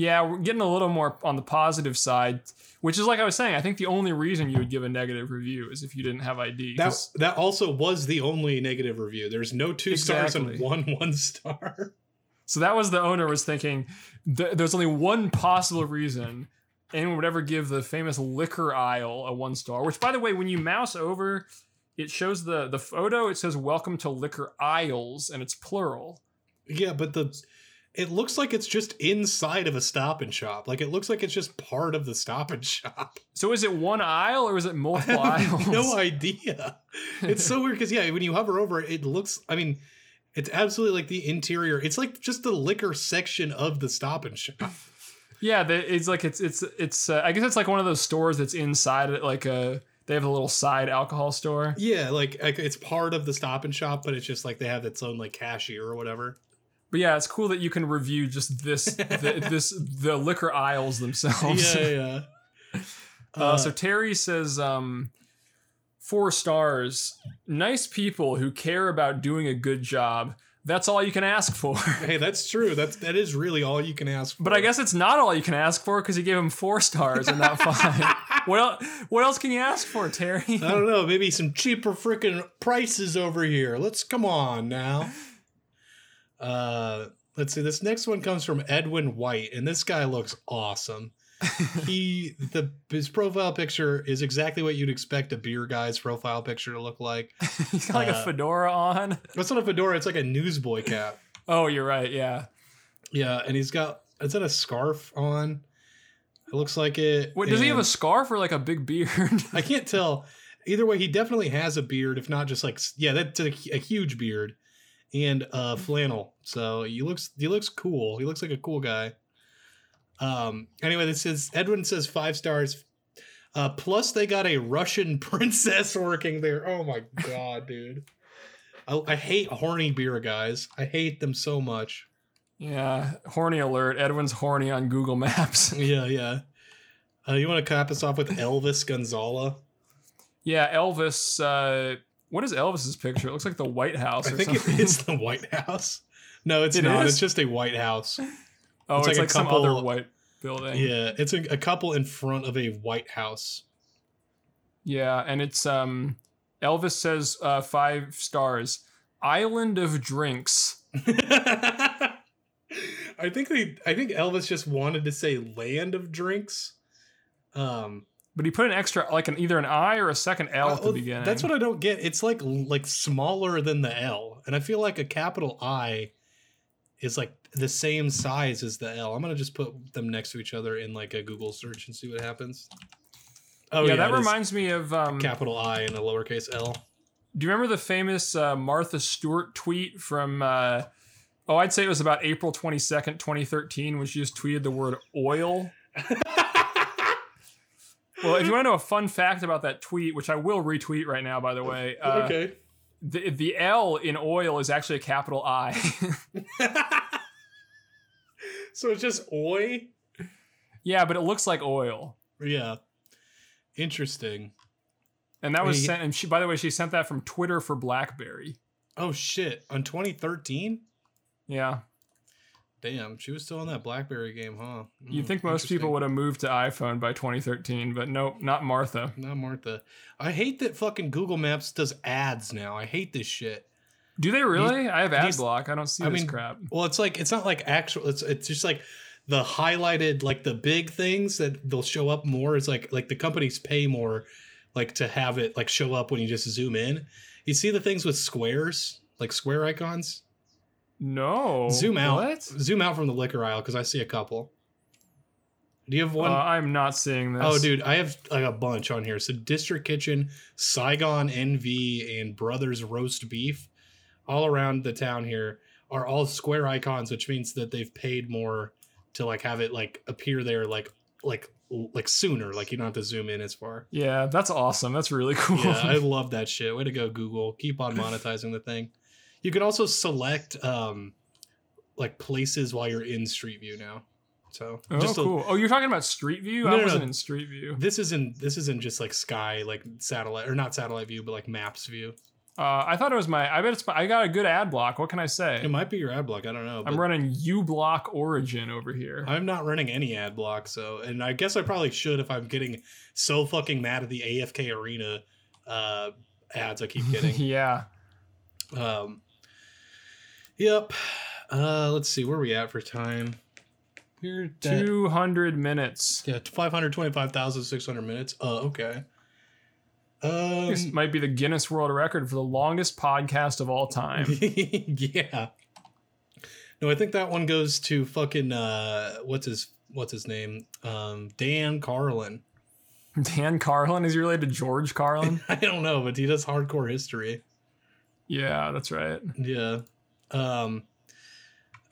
B: Yeah, we're getting a little more on the positive side, which is like I was saying. I think the only reason you would give a negative review is if you didn't have ID.
A: That that also was the only negative review. There's no two stars and one one star.
B: So that was the owner was thinking th- there's only one possible reason anyone would ever give the famous liquor aisle a one star. Which, by the way, when you mouse over, it shows the the photo. It says "Welcome to Liquor Aisles" and it's plural.
A: Yeah, but the it looks like it's just inside of a stop and shop. Like it looks like it's just part of the stop and shop.
B: So is it one aisle or is it multiple
A: I have
B: aisles?
A: no idea. It's so weird because yeah, when you hover over it, it looks. I mean, it's absolutely like the interior. It's like just the liquor section of the stop and shop.
B: Yeah, it's like it's it's it's. Uh, I guess it's like one of those stores that's inside it. Like a they have a little side alcohol store.
A: Yeah, like, like it's part of the stop and shop, but it's just like they have its own like cashier or whatever.
B: But yeah, it's cool that you can review just this the, this the liquor aisles themselves.
A: Yeah, yeah.
B: Uh, so Terry says, um, four stars. Nice people who care about doing a good job. That's all you can ask for.
A: hey, that's true. That's that is really all you can ask. For.
B: But I guess it's not all you can ask for because you gave him four stars and not five. what else? What else can you ask for, Terry?
A: I don't know. Maybe some cheaper freaking prices over here. Let's come on now. Uh, let's see. This next one comes from Edwin White, and this guy looks awesome. he the his profile picture is exactly what you'd expect a beer guy's profile picture to look like.
B: He's got like a
A: Uh,
B: fedora on.
A: That's not a fedora. It's like a newsboy cap.
B: Oh, you're right. Yeah.
A: Yeah, and he's got is that a scarf on? It looks like it.
B: Wait, does he have a
A: and-
B: scarf or like a big beard?
A: I can't tell. Either way, he definitely has a beard, if not just like yeah, that's a, a huge beard and uh flannel. So he looks he looks cool. He looks like a cool guy. Um anyway, this is Edwin says five stars. Uh plus they got a Russian princess working there. Oh my god, dude. I, I hate horny beer guys. I hate them so much.
B: yeah. Horny alert. Edwin's horny on Google Maps.
A: Yeah, yeah. Uh, you want to cap us off with Elvis Gonzala?
B: Yeah, Elvis. Uh, What is Elvis's picture? It looks like the White House.
A: I think it
B: something.
A: is the White House. No, it's
B: It
A: not.
B: is?
A: It's just a White House.
B: oh,
A: it's
B: it's,
A: like
B: like,
A: a
B: some
A: couple-
B: other white building.
A: Yeah, it's a, a couple in front of a White House.
B: Yeah, and it's um Elvis says uh five stars. Island of drinks.
A: I think they. I think Elvis just wanted to say "land of drinks." Um,
B: But he put an extra like an either an I or a second L at the
A: well,
B: beginning.
A: That's what I don't get. It's like like smaller than the L, and I feel like a capital I is like the same size as the L. I'm gonna just put them next to each other in like a Google search and see what happens. Oh
B: yeah, that reminds me of um
A: capital I and a lowercase L.
B: Do you remember the famous uh, Martha Stewart tweet from uh Oh, I'd say it was about April 22nd, 2013 when she just tweeted the word oil. Well, if you want to know a fun fact about that tweet, which I will retweet right now, by the way, uh,
A: okay.
B: the, the L in oil is actually a capital I.
A: so it's just oi.
B: yeah, but it looks like oil.
A: Yeah. Interesting.
B: And that was sent. And she, by the way, she sent that from Twitter for BlackBerry.
A: Oh shit! On 2013.
B: Yeah,
A: Damn, she was still on that BlackBerry game, huh?
B: you'd
A: Mm,
B: think most people would have moved to iPhone by 2013, but nope, not Martha.
A: Not Martha. I hate that fucking Google Maps does ads now. I hate this shit.
B: Do they really? I have ad
A: these-
B: block. I don't see
A: I
B: this
A: mean,
B: crap.
A: Well, it's like it's not like actual. It's it's just like the highlighted like the big things that they'll show up more. It's like like the companies pay more like to have it like show up when you just zoom in. You see the things with squares like square icons.
B: No.
A: zoom out.
B: What?
A: Zoom out from the liquor aisle because I see a couple. Do you have
B: Uh,
A: one?
B: I'm not seeing this.
A: Oh, dude, I have like a bunch on here. So, District Kitchen, Saigon NV, and Brothers Roast Beef, all around the town here, are all square icons, which means that they've paid more to like have it like appear there like like like sooner. Like you don't have to zoom in as far.
B: Yeah, that's awesome. That's really cool.
A: Yeah, I love that shit. Way to go, Google. Keep on monetizing the thing. You can also select um like places while you're in Street View now. So
B: oh,
A: just a-
B: cool. oh, you're talking about Street View?
A: No,
B: I wasn't
A: no.
B: in Street View.
A: This isn't this isn't just like sky like satellite or not satellite view but like maps view.
B: Uh, I thought it was my. I bet it's. My, I got a good ad block. What can I say?
A: It might be your ad block. I don't know.
B: I'm running uBlock Origin over here.
A: I'm not running any ad block, so and I guess I probably should if I'm getting so fucking mad at the AFK Arena uh, ads I keep getting.
B: yeah.
A: um, yep. Uh, let's see where are we at for time. We're at,
B: 200 minutes.
A: yeah, five hundred twenty-five thousand six hundred minutes. Uh, okay. Um,
B: This might be the Guinness World Record for the longest podcast of all time.
A: yeah. No, I think that one goes to fucking uh what's his what's his name? Um Dan Carlin.
B: Dan Carlin is he related to George Carlin?
A: I don't know, but he does hardcore history.
B: yeah, that's right.
A: Yeah. Um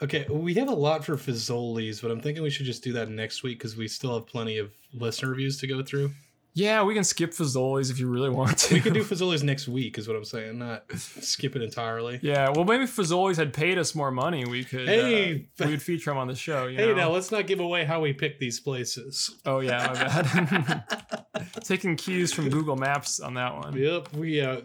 A: Okay, we have a lot for Fazoli's, but I'm thinking we should just do that next week because we still have plenty of listener reviews to go through.
B: Yeah, we can skip Fazoli's if you really want to.
A: We can do Fazoli's next week, is what I'm saying, not skip it entirely.
B: Yeah, well, maybe if Fazoli's had paid us more money, we could.
A: Hey,
B: uh, we would feature him on the show. You
A: Hey,
B: know?
A: now let's not give away how we pick these places.
B: Oh yeah, my bad. Taking cues from Google Maps on that one.
A: Yep, we. Uh,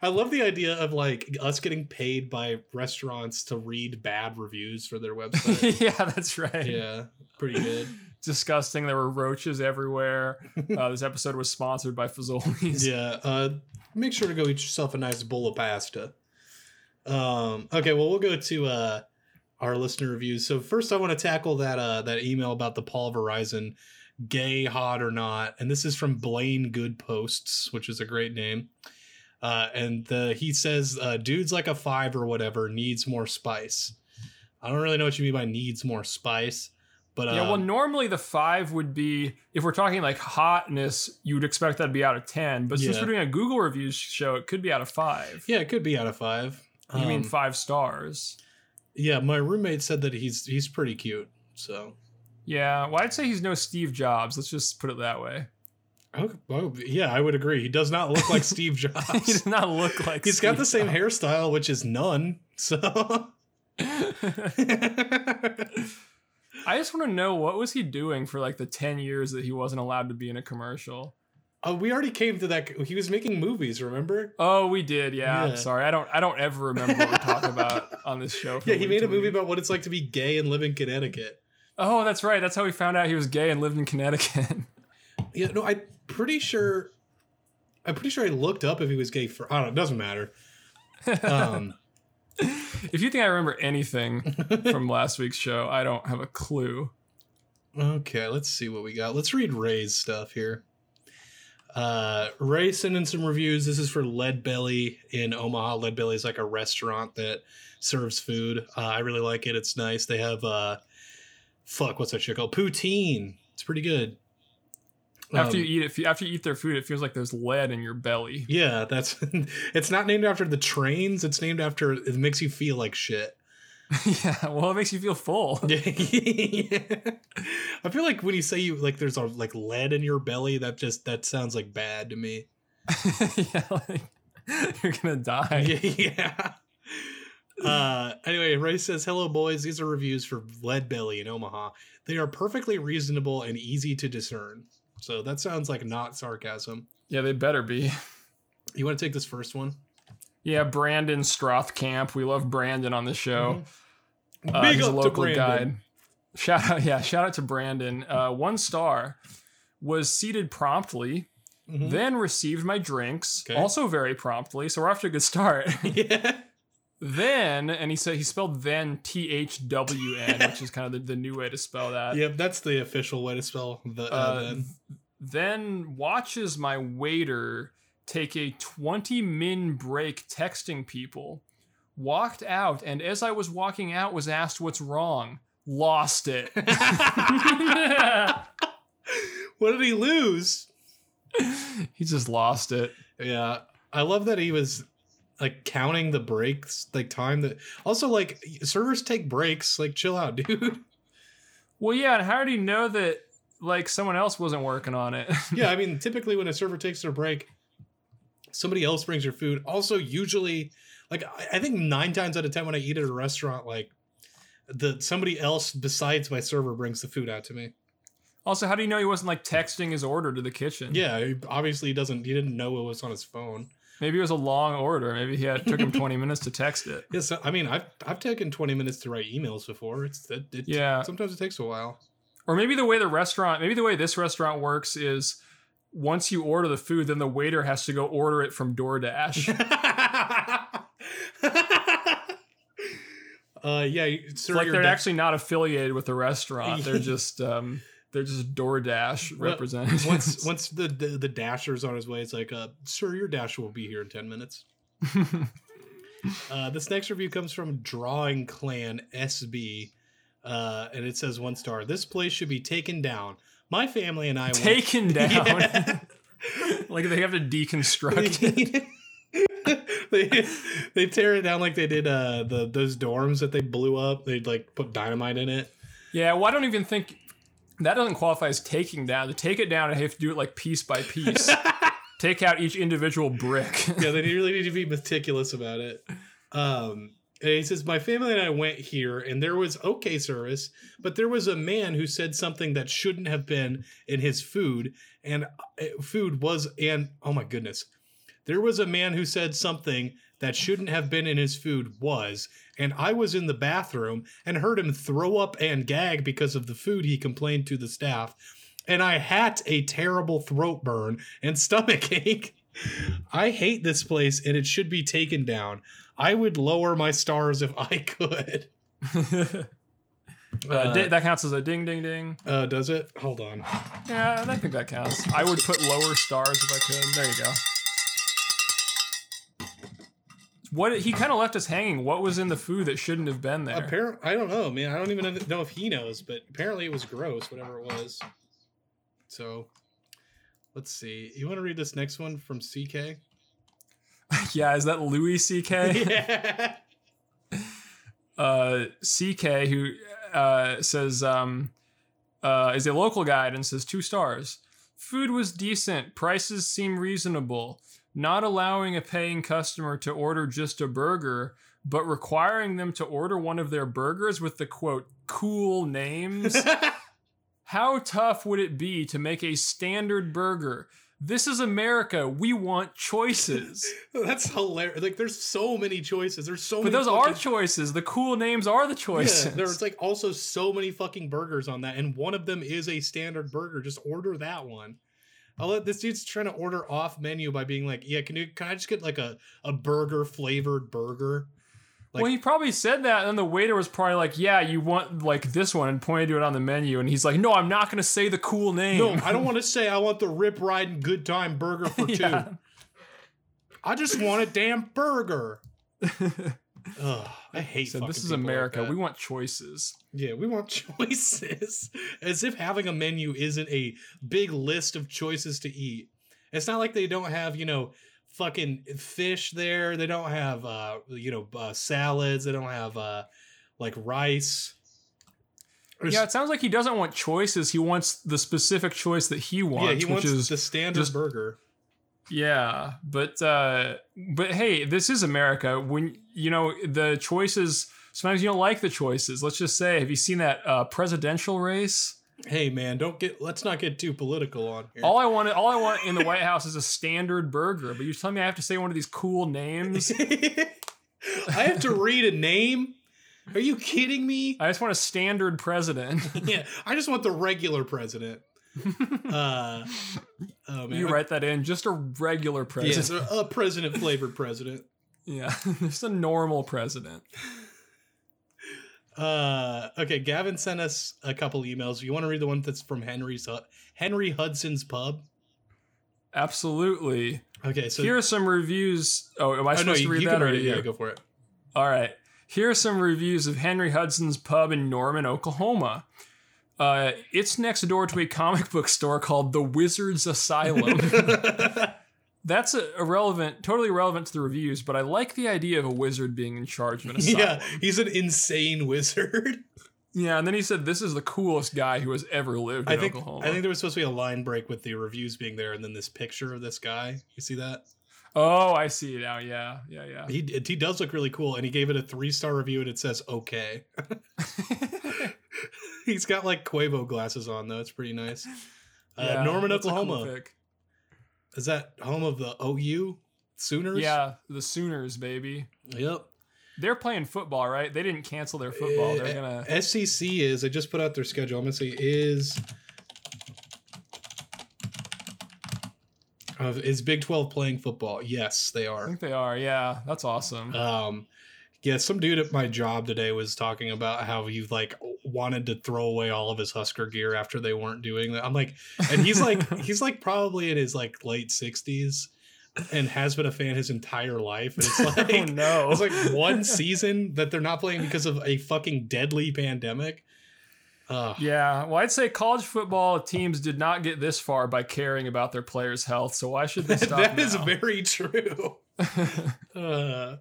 A: I love the idea of like us getting paid by restaurants to read bad reviews for their website.
B: yeah, that's right.
A: yeah, pretty good.
B: Disgusting. There were roaches everywhere. Uh, this episode was sponsored by Fazoli's.
A: Yeah, uh, make sure to go eat yourself a nice bowl of pasta. Um, okay, well we'll go to uh, our listener reviews. So first, I want to tackle that uh, that email about the Paul Verizon, gay, hot or not, and this is from Blaine Good Posts, which is a great name. Uh, and the, he says, uh, "Dude's like a five or whatever needs more spice." I don't really know what you mean by needs more spice, but
B: Yeah, well, normally the five would be if we're talking like hotness, you would expect that to be out of ten. But since we're doing a Google reviews show, it could be out of five.
A: yeah, it could be out of five.
B: You mean
A: Um,
B: five stars?
A: Yeah, my roommate said that he's he's pretty cute. So
B: Yeah. Well, I'd say he's no Steve Jobs. Let's just put it that way.
A: Oh, oh, yeah, I would agree. He does not look like Steve Jobs.
B: he does not look like.
A: He's got the
B: Steve
A: same hairstyle, which is none. So
B: Jobs. I just want to know what was he doing for like the ten years that he wasn't allowed to be in a commercial.
A: Oh, we already came to that. He was making movies, remember?
B: Oh, we did. Yeah.
A: Yeah.
B: Sorry, I don't. I don't ever remember what we're talking about on this show.
A: Yeah, he made a movie
B: week.
A: about what it's like to be gay and live in Connecticut.
B: Oh, that's right. That's how we found out he was gay and lived in Connecticut.
A: Yeah, no, I'm pretty sure. I'm pretty sure I looked up if he was gay for. I don't know. It doesn't matter. Um,
B: if you think I remember anything from last week's show, I don't have a clue.
A: okay, let's see what we got. Let's read Ray's stuff here. Uh, Ray sent in some reviews. This is for Lead Belly in Omaha. Lead Belly is like a restaurant that serves food. Uh, I really like it. It's nice. They have uh, fuck, what's that shit called? Poutine. It's pretty good.
B: After
A: Um,
B: you eat it, after you eat their food, it feels like there's lead in your belly.
A: Yeah, that's it's not named after the trains, it's named after it makes you feel like shit.
B: yeah. Well, it makes you feel full.
A: I feel like when you say you like there's a like lead in your belly, that just that sounds like bad to me.
B: yeah. Like, you're gonna die.
A: yeah. Uh anyway, Ray says, Hello boys, these are reviews for Lead Belly in Omaha. They are perfectly reasonable and easy to discern. So that sounds like not sarcasm.
B: Yeah, they better be.
A: You want to take this first one?
B: Yeah, Brandon Strothcamp. We love Brandon on the show. Uh,
A: Big
B: he's a
A: up to
B: local
A: Brandon.
B: guide. Shout out, yeah, shout out to Brandon. Uh, one star was seated promptly,
A: Mhm.
B: then received my drinks,
A: Okay.
B: also very promptly. So we're off to a good start.
A: yeah.
B: Then, and he said he spelled then T H W N, which is kind of the, the new way to spell that.
A: Yep, that's the official way to spell the uh,
B: Uh,
A: then.
B: then watches my waiter take a 20 min break texting people walked out and as i was walking out was asked what's wrong lost it
A: what did he lose?
B: he just lost it
A: Yeah, I love that he was like counting the breaks, like time that. Also, like servers take breaks. Like, chill out, dude.
B: well yeah and how did he know that like someone else wasn't working on it
A: yeah, I mean, typically when a server takes their break, somebody else brings your food. Also, usually, like I- think nine times out of ten when I eat at a restaurant, like the somebody else besides my server brings the food out to me.
B: also how do you know he wasn't like texting his order to the kitchen
A: Yeah, he- obviously he doesn't. He didn't know it was on his phone.
B: Maybe it was a long order maybe he had took him 20 minutes to text it
A: Yes, I mean I've I've taken twenty minutes to write emails before. It's it, it
B: Yeah.
A: Sometimes it takes a while.
B: Or maybe the way the restaurant, maybe the way this restaurant works is once you order the food, then the waiter has to go order it from DoorDash.
A: uh, yeah, sir.
B: like they're actually not affiliated with the restaurant. They're just um they're just DoorDash
A: Well,
B: representatives.
A: once once the, the the dasher's on his way, it's like, uh, sir, your dasher will be here in ten minutes. Uh, this next review comes from Drawing Clan SB, uh, and it says one star. This place should be taken down. My family and I went-
B: taken down.
A: Yeah.
B: like they have to deconstruct it.
A: they they tear it down like they did uh the those dorms that they blew up. They'd like put dynamite in it.
B: Yeah, well, I don't even think that doesn't qualify as taking down. To take it down, I have to do it like piece by piece. Take out each individual brick.
A: yeah, they really need to be meticulous about it. Um, and he says, My family and I went here, and there was okay service, but there was a man who said something that shouldn't have been in his food, and uh, food was, and oh my goodness, there was a man who said something that shouldn't have been in his food was, and I was in the bathroom and heard him throw up and gag because of the food he complained to the staff, and I had a terrible throat burn and stomach ache. I hate this place and it should be taken down. I would lower my stars if I could.
B: Uh, di- that counts as a ding, ding, ding.
A: Uh, does it? Hold on.
B: Yeah, I think that counts. I would put lower stars if I could. There you go. What he kind of left us hanging. What was in the food that shouldn't have been there?
A: Apparent, I don't know, man. I don't even know if he knows, but apparently it was gross, whatever it was. So, let's see. You want to read this next one from CK?
B: yeah, is that Louis C.K.?
A: yeah.
B: uh, CK, who uh, says um, uh, is a local guide and says two stars. Food was decent. Prices seem reasonable. Not allowing a paying customer to order just a burger, but requiring them to order one of their burgers with the quote cool names. How tough would it be to make a standard burger? This is America. We want choices.
A: That's hilarious. Like, there's so many choices. There's so
B: But
A: many.
B: But those are choices. The cool names are the choices.
A: Yeah, there's like also so many fucking burgers on that, and one of them is a standard burger. Just order that one. I'll let this dude's trying to order off menu by being like, "Yeah, can you can I just get like a a burger flavored burger?" like-
B: well, he probably said that, and then the waiter was probably like, "Yeah, you want like this one," and pointed to it on the menu, and he's like, "No, I'm not going to say the cool name."
A: No, I don't want to say I want the rip riding good time burger for two. I just want a damn burger. Ugh, I hate.
B: So this is
A: people like
B: America. we want choices.
A: Yeah, we want choices. As if having a menu isn't a big list of choices to eat. It's not like they don't have, you know, fucking fish there. They don't have, uh, you know, uh, salads. They don't have, uh, like rice.
B: Yeah, it sounds like he doesn't want choices. He wants the specific choice that he wants,
A: yeah, he wants the standard burger.
B: Yeah, but uh but hey, this is America. When you know the choices, sometimes you don't like the choices. Let's just say, have you seen that uh presidential race?
A: Hey, man, don't get. Let's not get too political on here.
B: All I want, all I want in the White House is a standard burger. But you're telling me I have to say one of these cool names?
A: I have to read a name. Are you kidding me?
B: I just want a standard president.
A: yeah, I just want the regular president. Uh, oh man,
B: you write that in, just a regular
A: Yes,
B: president.
A: a, a president flavored president.
B: Yeah, just a normal president.
A: Uh, okay, Gavin sent us a couple emails. You want to read the one that's from Henry's Henry Hudson's Pub?
B: Absolutely.
A: Okay, so
B: Here are some reviews. Oh, am I
A: oh, no,
B: supposed
A: you,
B: to read that?
A: can
B: or
A: read it. Yeah, go for it.
B: All right. Here are some reviews of Henry Hudson's Pub in Norman, Oklahoma. Uh, it's next door to a comic book store called The Wizard's Asylum. That's a, irrelevant, totally irrelevant to the reviews, but I like the idea of a wizard being in charge of an asylum.
A: yeah, he's an insane wizard.
B: Yeah, and then he said, "This is the coolest guy who has ever lived
A: I
B: in
A: think
B: Oklahoma."
A: I think there was supposed to be a line break with the reviews being there, and then this picture of this guy. You see that?
B: oh, I see it now. Yeah, yeah, yeah.
A: He he does look really cool, and he gave it a three star review, and it says okay. He's got like Quavo glasses on though. It's pretty nice. Uh,
B: Yeah,
A: Norman,
B: that's a cool
A: Oklahoma. Is that home of the OU Sooners?
B: Yeah, the Sooners, baby.
A: Yep.
B: They're playing football, right? They didn't cancel their football. They're gonna.
A: SEC is. I just put out their schedule. I'm gonna say is. Uh, is Big Twelve playing football? Yes, they are.
B: I think they are. Yeah, that's awesome.
A: Um, yeah, some dude at my job today was talking about how you like wanted to throw away all of his Husker gear after they weren't doing that. I'm like, and he's like, he's like probably in his like late sixties, and has been a fan his entire life. And it's like,
B: oh no!
A: it's like one season that they're not playing because of a fucking deadly pandemic. Uh,
B: Yeah, well, I'd say college football teams did not get this far by caring about their players' health. So why should they stop
A: that is very true. Uh,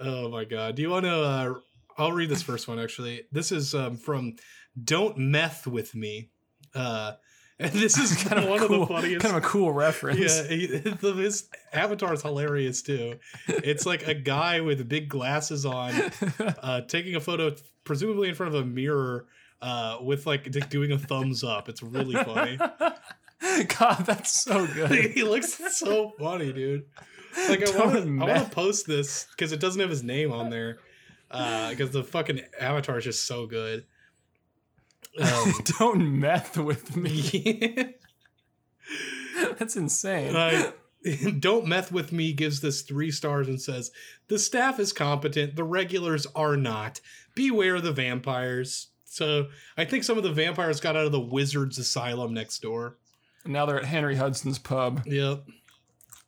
A: oh my god. Do you want to? Uh, I'll read this first one actually. This is um, from "Don't Meth with Me," uh, and this is
B: kind of
A: one
B: cool,
A: of the funniest.
B: kind of a cool reference.
A: yeah, he, his avatar is hilarious too. It's like a guy with big glasses on, uh, taking a photo, presumably in front of a mirror, uh, with like doing a thumbs up. It's really funny.
B: God, that's so good.
A: he looks so funny, dude. Like I want to, I want
B: meth.
A: to post this because it doesn't have his name on there. Because the fucking avatar is just so good. Um,
B: Don't meth with me. That's insane.
A: Uh, Don't meth with me gives this three stars and says the staff is competent, the regulars are not. Beware the vampires. So I think some of the vampires got out of the wizard's asylum next door.
B: And now they're at Henry Hudson's pub.
A: Yep.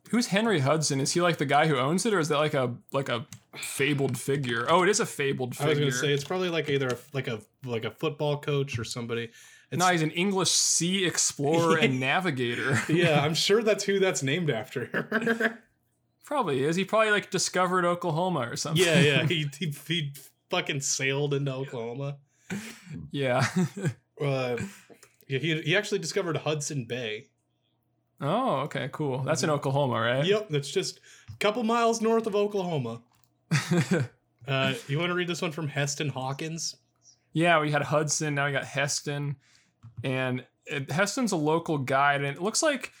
B: Who's Henry Hudson? Is he like the guy who owns it, or is that like a like a fabled figure? Oh, it is a fabled figure.
A: I was gonna say it's probably like either a, like a like a football coach or somebody. It's,
B: no, he's an English sea explorer and navigator.
A: yeah, I'm sure that's who that's named after.
B: Probably is. He probably like discovered Oklahoma or something.
A: yeah, yeah. He, he he fucking sailed into Oklahoma.
B: yeah.
A: Uh, yeah, he he actually discovered Hudson Bay.
B: Oh, okay, cool. That's in Oklahoma, right?
A: Yep, that's just a couple miles north of Oklahoma. Uh, you want to read this one from Heston Hawkins?
B: yeah, we had Hudson. Now we got Heston, and it, Heston's a local guide, and it looks like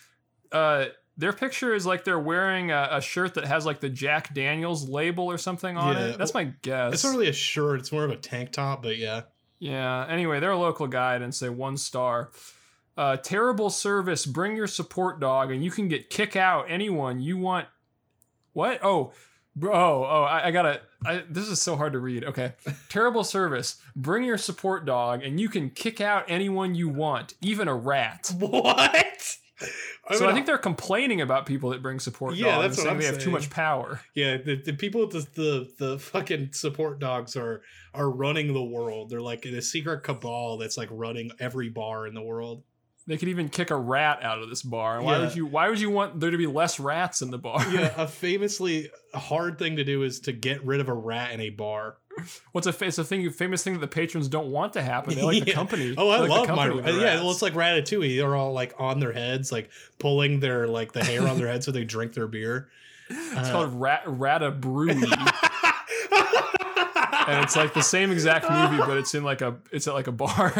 B: uh, their picture is like they're wearing a, a shirt that has like the Jack Daniels label or something on
A: Yeah,
B: it. That's my guess.
A: It's not really a shirt; it's more of a tank top. But yeah,
B: Yeah. Anyway, they're a local guide and say one star. Uh, terrible service. Bring your support dog, and you can get kick out anyone you want. What? Oh, bro. Oh, oh. I, I gotta. I, this is so hard to read. Okay. terrible service. Bring your support dog, and you can kick out anyone you want, even a rat.
A: what?
B: so
A: mean,
B: I think they're complaining about people that bring support
A: Yeah,
B: dogs,
A: that's what
B: saying
A: I'm
B: they have too much power.
A: Yeah, the, the people with the, the the fucking support dogs are are running the world. They're like in a secret cabal that's like running every bar in the world.
B: They could even kick a rat out of this bar. Why
A: Yeah.
B: would you? Why would you want there to be less rats in the bar?
A: Yeah, a famously hard thing to do is to get rid of a rat in a bar.
B: What's a it's a thing famous thing that the patrons don't want to happen. They like the company.
A: Oh, I
B: like
A: love my
B: company
A: yeah. Well, it's like Ratatouille. They're all like on their heads, like pulling their like the hair on their head so they drink their beer.
B: It's
A: uh,
B: called Rat Rata Brew, and it's like the same exact movie, but it's in like a it's at like a bar.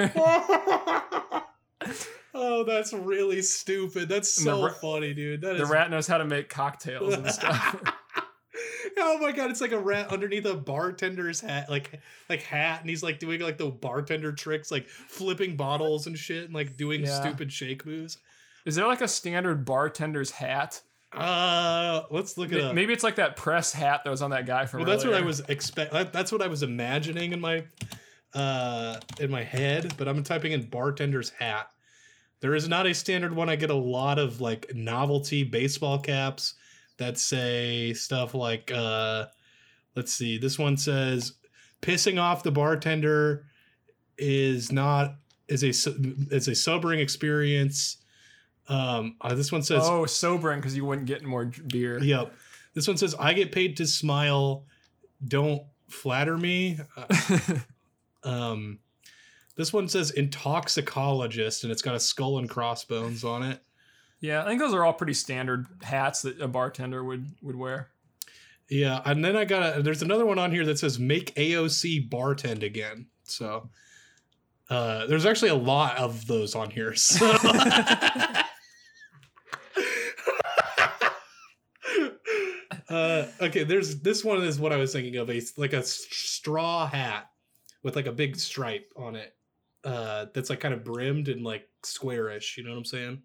A: Oh, that's really stupid. That's so
B: ra-
A: funny, dude. That
B: the
A: is
B: rat knows how to make cocktails and stuff.
A: oh my god, it's like a rat underneath a bartender's hat, like like hat, and he's like doing like the bartender tricks, like flipping bottles and shit, and like doing
B: Yeah.
A: stupid shake moves.
B: Is there like a standard bartender's hat?
A: Uh, let's look it
B: Ma-
A: up.
B: Maybe it's like that press hat that was on that guy from.
A: well, that's what I was expect. That's what I was imagining in my uh in my head, but I'm typing in bartender's hat. There is not a standard one. I get a lot of like novelty baseball caps that say stuff like uh let's see. This one says pissing off the bartender is not is a is a sobering experience. Um uh, this one says
B: Oh, sobering because you wouldn't get more beer.
A: Yep. This one says, I get paid to smile. Don't flatter me. Uh, um, this one says intoxicologist, and it's got a skull and crossbones on it.
B: yeah, I think those are all pretty standard hats that a bartender would would wear.
A: Yeah. And then I got a, there's another one on here that says, make AOC bartend again. So uh, there's actually a lot of those on here. So. uh, okay, there's this one is what I was thinking of a like a straw hat with like a big stripe on it. Uh, that's like kind of brimmed and like squarish. You know what I'm saying?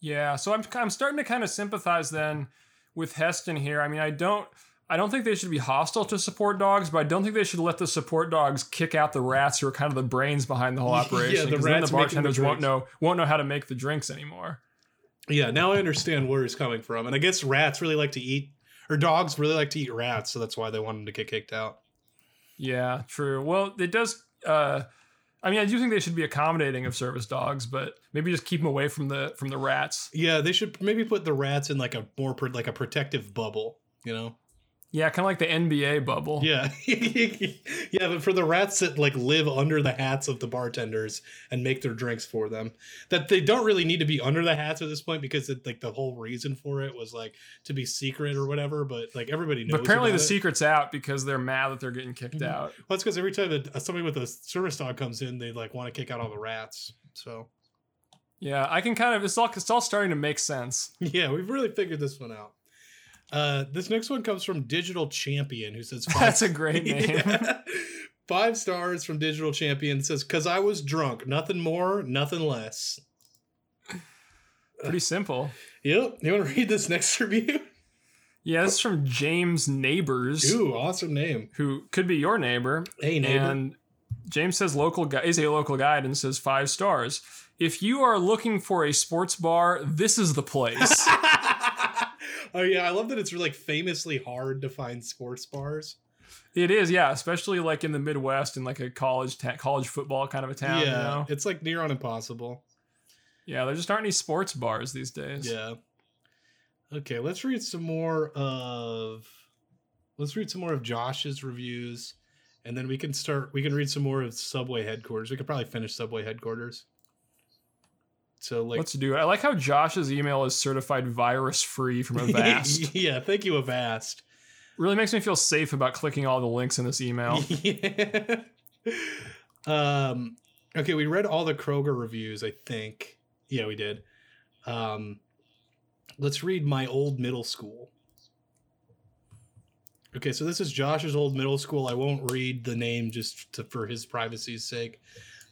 B: Yeah, so I'm I'm starting to kind of sympathize then with Heston here. I mean, I don't I don't think they should be hostile to support dogs, but I don't think they should let the support dogs kick out the rats who are kind of the brains behind the whole
A: Yeah,
B: operation.
A: the
B: 'cause then
A: rats
B: the
A: making the
B: won't know won't know how to make the drinks anymore.
A: Yeah, now I understand where he's coming from, and I guess rats really like to eat, or dogs really like to eat rats, so that's why they wanted to get kicked out.
B: Yeah, true. Well, it does. Uh, I mean, I do think they should be accommodating of service dogs, but maybe just keep them away from the from the rats.
A: Yeah, they should maybe put the rats in like a more pro- like a protective bubble. You know?
B: Yeah, kind of like the NBA bubble.
A: Yeah, yeah. But for the rats that like live under the hats of the bartenders and make their drinks for them, that they don't really need to be under the hats at this point because it, like the whole reason for it was like to be secret or whatever. But like everybody knows.
B: But apparently the
A: it.
B: secret's out because they're mad that they're getting kicked
A: Mhm.
B: out.
A: Well, it's because every time that somebody with a service dog comes in, they like want to kick out all the rats. So
B: Yeah, I can kind of it's all it's all starting to make sense.
A: yeah, we've really figured this one out. Uh, this next one comes from Digital Champion, who says
B: That's a great name.
A: Yeah. five stars from Digital Champion. It says, "Cause I was drunk, nothing more, nothing less."
B: Pretty simple.
A: Yep. You want to read this next review?
B: Yeah, this is from James Neighbors,
A: Ooh, awesome name.
B: who could be your neighbor.
A: Hey, neighbor.
B: And James says local guy is a local guide and says five stars. If you are looking for a sports bar, this is the place.
A: Oh yeah, I love that it's like famously hard to find sports bars.
B: it is, yeah, especially like in the Midwest in like a college ta- college football kind of a town.
A: yeah,
B: You know?
A: it's like near on impossible.
B: Yeah, there just aren't any sports bars these days.
A: Yeah. Okay, let's read some more of let's read some more of Josh's reviews and then we can start we can read some more of Subway headquarters. We could probably finish Subway headquarters. So like
B: Let's do it. I like how Josh's email is certified virus free from Avast.
A: yeah, thank you Avast.
B: really makes me feel safe about clicking all the links in this email.
A: Yeah. um okay, we read all the Kroger reviews, I think. Yeah, we did. Um let's read my old middle school. Okay, so this is Josh's old middle school. I won't read the name just to, for his privacy's sake,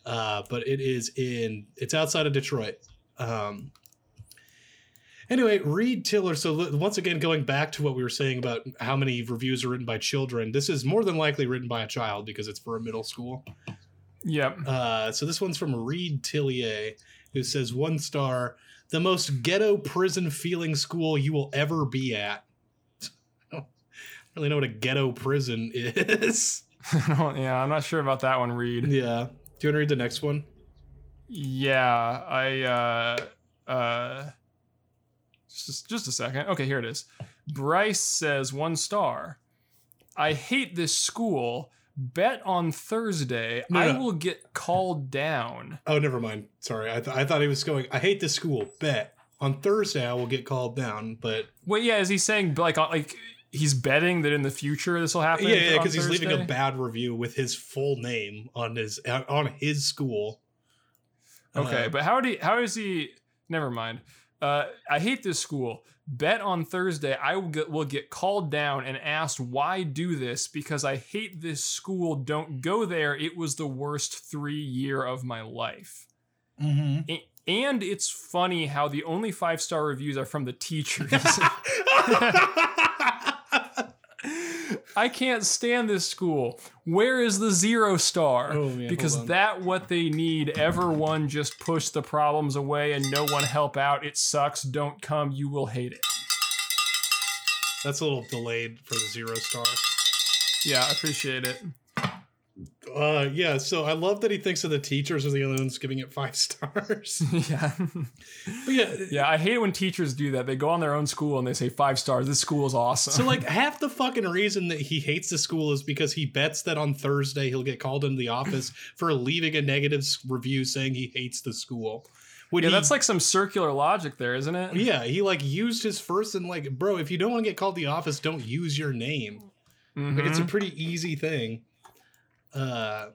A: uh, but it is in it's outside of Detroit. Um, anyway, Reed Tiller. So once again, going back to what we were saying about how many reviews are written by children, this is more than likely written by a child because it's for a middle school.
B: Yep.
A: Uh, so this one's from Reed Tillier, who says one star, the most ghetto prison feeling school you will ever be at. I don't really know what a ghetto prison is.
B: yeah, I'm not sure about that one, Reed.
A: yeah. Do you want to read the next one?
B: Yeah, I uh uh just just a second. Okay, here it is. Bryce says one star. I hate this school. Bet on Thursday
A: No,
B: I
A: no.
B: will get called down.
A: Oh, never mind. Sorry. I, th- I thought he was going, I hate this school. Bet. On Thursday, I will get called down, but
B: Wait, yeah, is he saying like uh, like he's betting that in the future this will happen?
A: yeah, yeah, because he's leaving a bad review with his full name on his on his school.
B: Okay,
A: Uh,
B: but how do he, how is he? Never mind. Uh, I hate this school. Bet on Thursday I will get, will get called down and asked why do this because I hate this school. Don't go there. It was the worst three year of my life.
A: mhm.
B: A- And it's funny how the only five star reviews are from the teachers. I can't stand this school. Where is the zero star?
A: Oh, man,
B: because that what they need. Everyone just push the problems away and no one help out. It sucks. Don't come. You will hate it.
A: That's a little delayed for the zero star.
B: Yeah, I appreciate it.
A: Uh, yeah. So I love that he thinks of the teachers as the only ones giving it five stars.
B: yeah.
A: but yeah,
B: Yeah, I hate when teachers do that. They go on their own school and they say five stars. This school is awesome.
A: So like half the fucking reason that he hates the school is because he bets that on Thursday he'll get called into the office for leaving a negative review saying he hates the school. When
B: yeah,
A: he-
B: that's like some circular logic there, isn't it?
A: yeah, he like used his first and like, bro, if you don't want to get called to the office, don't use your name. Like it's a
B: Mhm.
A: pretty easy thing. Uh,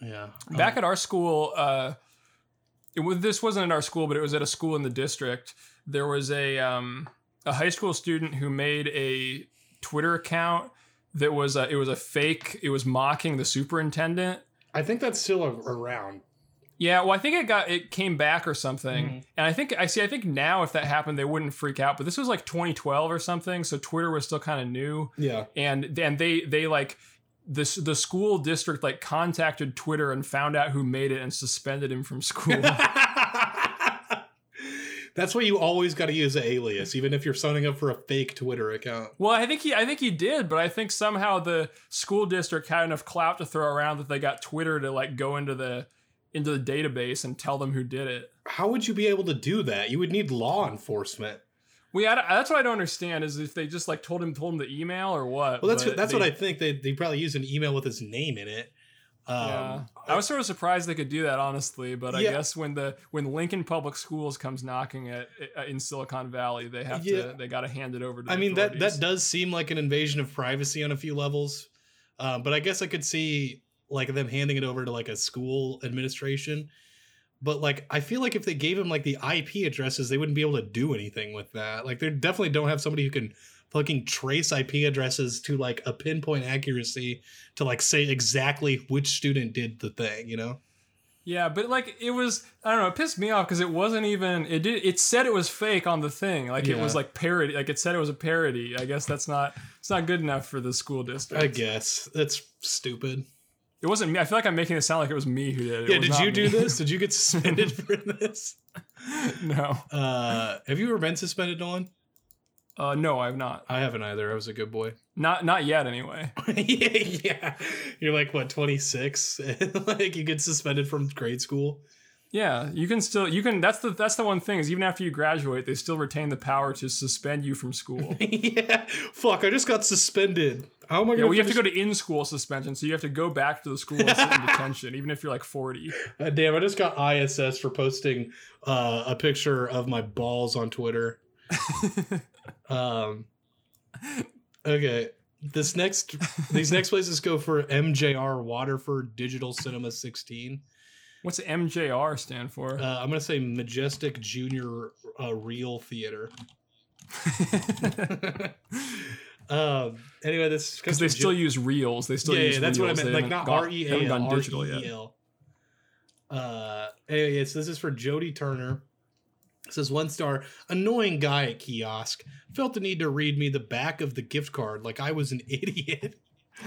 A: yeah.
B: Back at our school, uh, it was this wasn't at our school, but it was at a school in the district. There was a um, a high school student who made a Twitter account that was a, it was a fake. It was mocking the superintendent.
A: I think that's still a- around.
B: Yeah, well, I think it got it came back or something,
A: Mhm.
B: and I think I see. I think now if that happened, they wouldn't freak out. But this was like 2012 or something, so Twitter was still kind of new,
A: Yeah.
B: and and they they like this the school district like contacted Twitter and found out who made it and suspended him from school.
A: That's why you always got to use an alias, even if you're signing up for a fake Twitter account.
B: well, I think he I think he did, but I think somehow the school district had enough clout to throw around that they got Twitter to like go into the into the database and tell them who did it.
A: How would you be able to do that? You would need law enforcement.
B: We had, that's what I don't understand is if they just like told him told him the email or what.
A: Well, that's
B: but
A: that's
B: they-
A: what I think. They they probably used an email with his name in it. Um,
B: yeah, I was sort of surprised they could do that, honestly. But I
A: Yeah.
B: guess when the when Lincoln Public Schools comes knocking at uh, in Silicon Valley, they have
A: Yeah.
B: to they got to hand it over to.
A: I mean that that does seem like an invasion of privacy on a few levels, um, but I guess I could see like them handing it over to like a school administration. But like I feel like if they gave him like the IP addresses, they wouldn't be able to do anything with that. Like they definitely don't have somebody who can fucking trace IP addresses to like a pinpoint accuracy to like say exactly which student did the thing. You know?
B: Yeah, but like it was, I don't know, it pissed me off because it wasn't even. It did. It said it was fake on the thing. Like it was like parody. Like it said it was a parody. I guess that's not. It's not good enough for the school district.
A: I guess that's stupid.
B: It wasn't me. I feel like I'm making it sound like it was me who did it.
A: yeah,
B: It
A: did you do
B: me.
A: this? Did you get suspended for this?
B: no.
A: Uh, have you ever been suspended, Nolan?
B: Uh, no, I have not.
A: I haven't either. I was a good boy.
B: Not not yet. Anyway.
A: yeah, yeah. You're like what, 26? like you get suspended from grade school.
B: Yeah, you can still you can. That's the that's the one thing is even after you graduate, they still retain the power to suspend you from school.
A: yeah. Fuck, I just got suspended. How am I
B: Yeah, well, you have to go to in school suspension, so you have to go back to the school and sit in detention, even if you're like 40.
A: Uh, damn, I just got ISS for posting uh, a picture of my balls on Twitter. Um Okay. This next these next places go for MJR Waterford Digital Cinema 16.
B: What's MJR stand for?
A: Uh, I'm gonna say Majestic Junior uh, Real Theater. um. Anyway, this
B: Because they still use reels. They still
A: yeah,
B: use
A: yeah, that's what I meant.
B: They
A: Like not R E A
B: haven't gone digital
A: E
B: yet.
A: E L. Uh. Anyway, so this is for Jody Turner. It says one star. Annoying guy at kiosk felt the need to read me the back of the gift card like I was an idiot.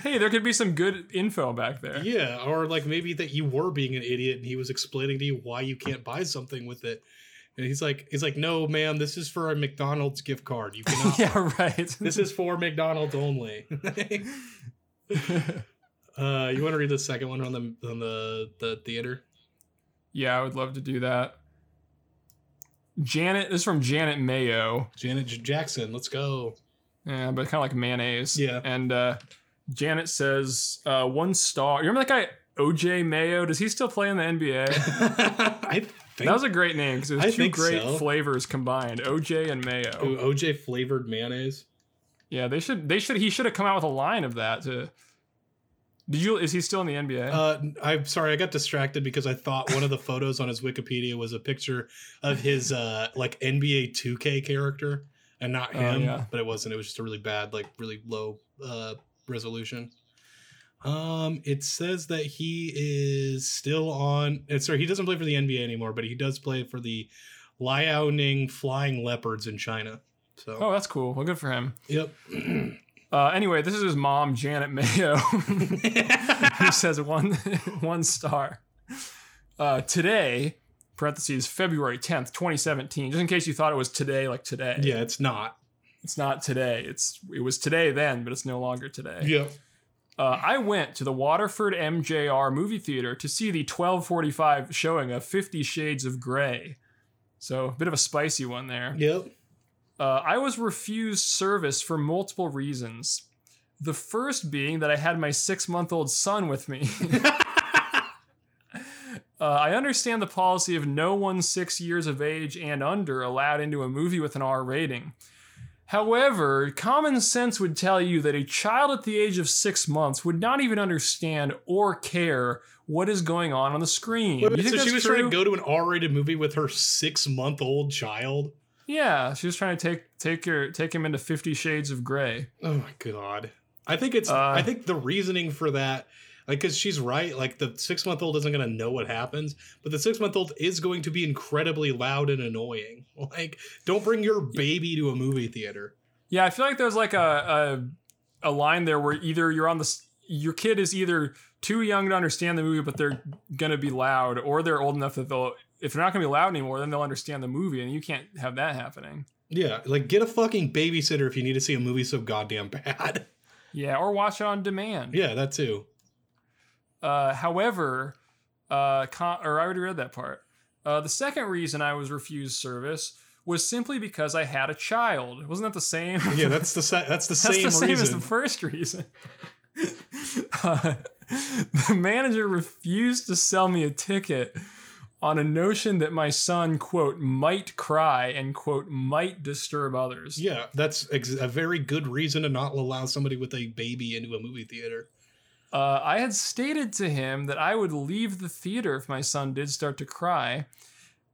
B: Hey, there could be some good info back there.
A: Yeah, or like maybe that you were being an idiot and he was explaining to you why you can't buy something with it. And he's like, he's like, no, ma'am, this is for a McDonald's gift card. You cannot.
B: yeah, right.
A: This is for McDonald's only. uh, you want to read the second one on the on the the theater?
B: yeah, I would love to do that. Janet, this is from Janet Mayo.
A: Janet J- Jackson, let's go.
B: Yeah, but kind of like mayonnaise.
A: Yeah.
B: And uh, Janet says uh, one star. You remember that guy OJ Mayo? Does he still play in the NBA?
A: I think
B: that was a great name because it
A: I
B: was two great
A: so.
B: flavors combined, OJ and Mayo.
A: Ooh, OJ flavored mayonnaise.
B: Yeah, they should. They should. He should have come out with a line of that. To did you? Is he still in the NBA?
A: Uh, I'm sorry, I got distracted because I thought one of the photos on his Wikipedia was a picture of his uh like NBA 2K character and not
B: Oh,
A: him,
B: yeah.
A: but it wasn't. It was just a really bad, like really low uh resolution. Um, it says that he is still on. uh, Sorry, he doesn't play for the NBA anymore, but he does play for the Liaoning Flying Leopards in China. So,
B: oh, that's cool. Well, good for him.
A: yep.
B: Uh, anyway, this is his mom, Janet Mayo, who says one one star. Uh, today, parentheses February tenth, twenty seventeen. Just in case you thought it was today, like today.
A: yeah, it's not.
B: It's not today. It's it was today then, but it's no longer today.
A: Yep.
B: Uh, I went to the Waterford MJR movie theater to see the 1245 showing of Fifty Shades of Grey. So, a bit of a spicy one there.
A: Yep.
B: Uh, I was refused service for multiple reasons. The first being that I had my six month old son with me. Uh, I understand the policy of no one six years of age and under allowed into a movie with an R rating. However, common sense would tell you that a child at the age of six months would not even understand or care what is going on on the screen.
A: Wait,
B: You think
A: so she was
B: true?
A: trying to go to an R-rated movie with her six-month-old child.
B: Yeah, she was trying to take take her take him into Fifty Shades of Grey.
A: Oh my god! I think it's.
B: Uh,
A: I think the reasoning for that, like, because she's right. Like, the six-month-old isn't going to know what happens, but the six-month-old is going to be incredibly loud and annoying. Like, don't bring your baby to a movie theater.
B: Yeah, I feel like there's like a a, a line there where either you're on the your kid is either too young to understand the movie, but they're gonna be loud, or they're old enough that they'll if they're not gonna be loud anymore, then they'll understand the movie, and you can't have that happening.
A: Yeah, like get a fucking babysitter if you need to see a movie so goddamn bad.
B: Yeah, or watch it on demand.
A: yeah, that too.
B: Uh, however, uh, con- or I already read that part. Uh, the second reason I was refused service was simply because I had a child. Wasn't that the same?
A: Yeah, that's the sa- that's the
B: That's
A: same
B: the same as the first reason. Uh, the manager refused to sell me a ticket on a notion that my son, quote, might cry and, quote, might disturb others.
A: yeah, that's ex- a very good reason to not allow somebody with a baby into a movie theater.
B: Uh, I had stated to him that I would leave the theater if my son did start to cry.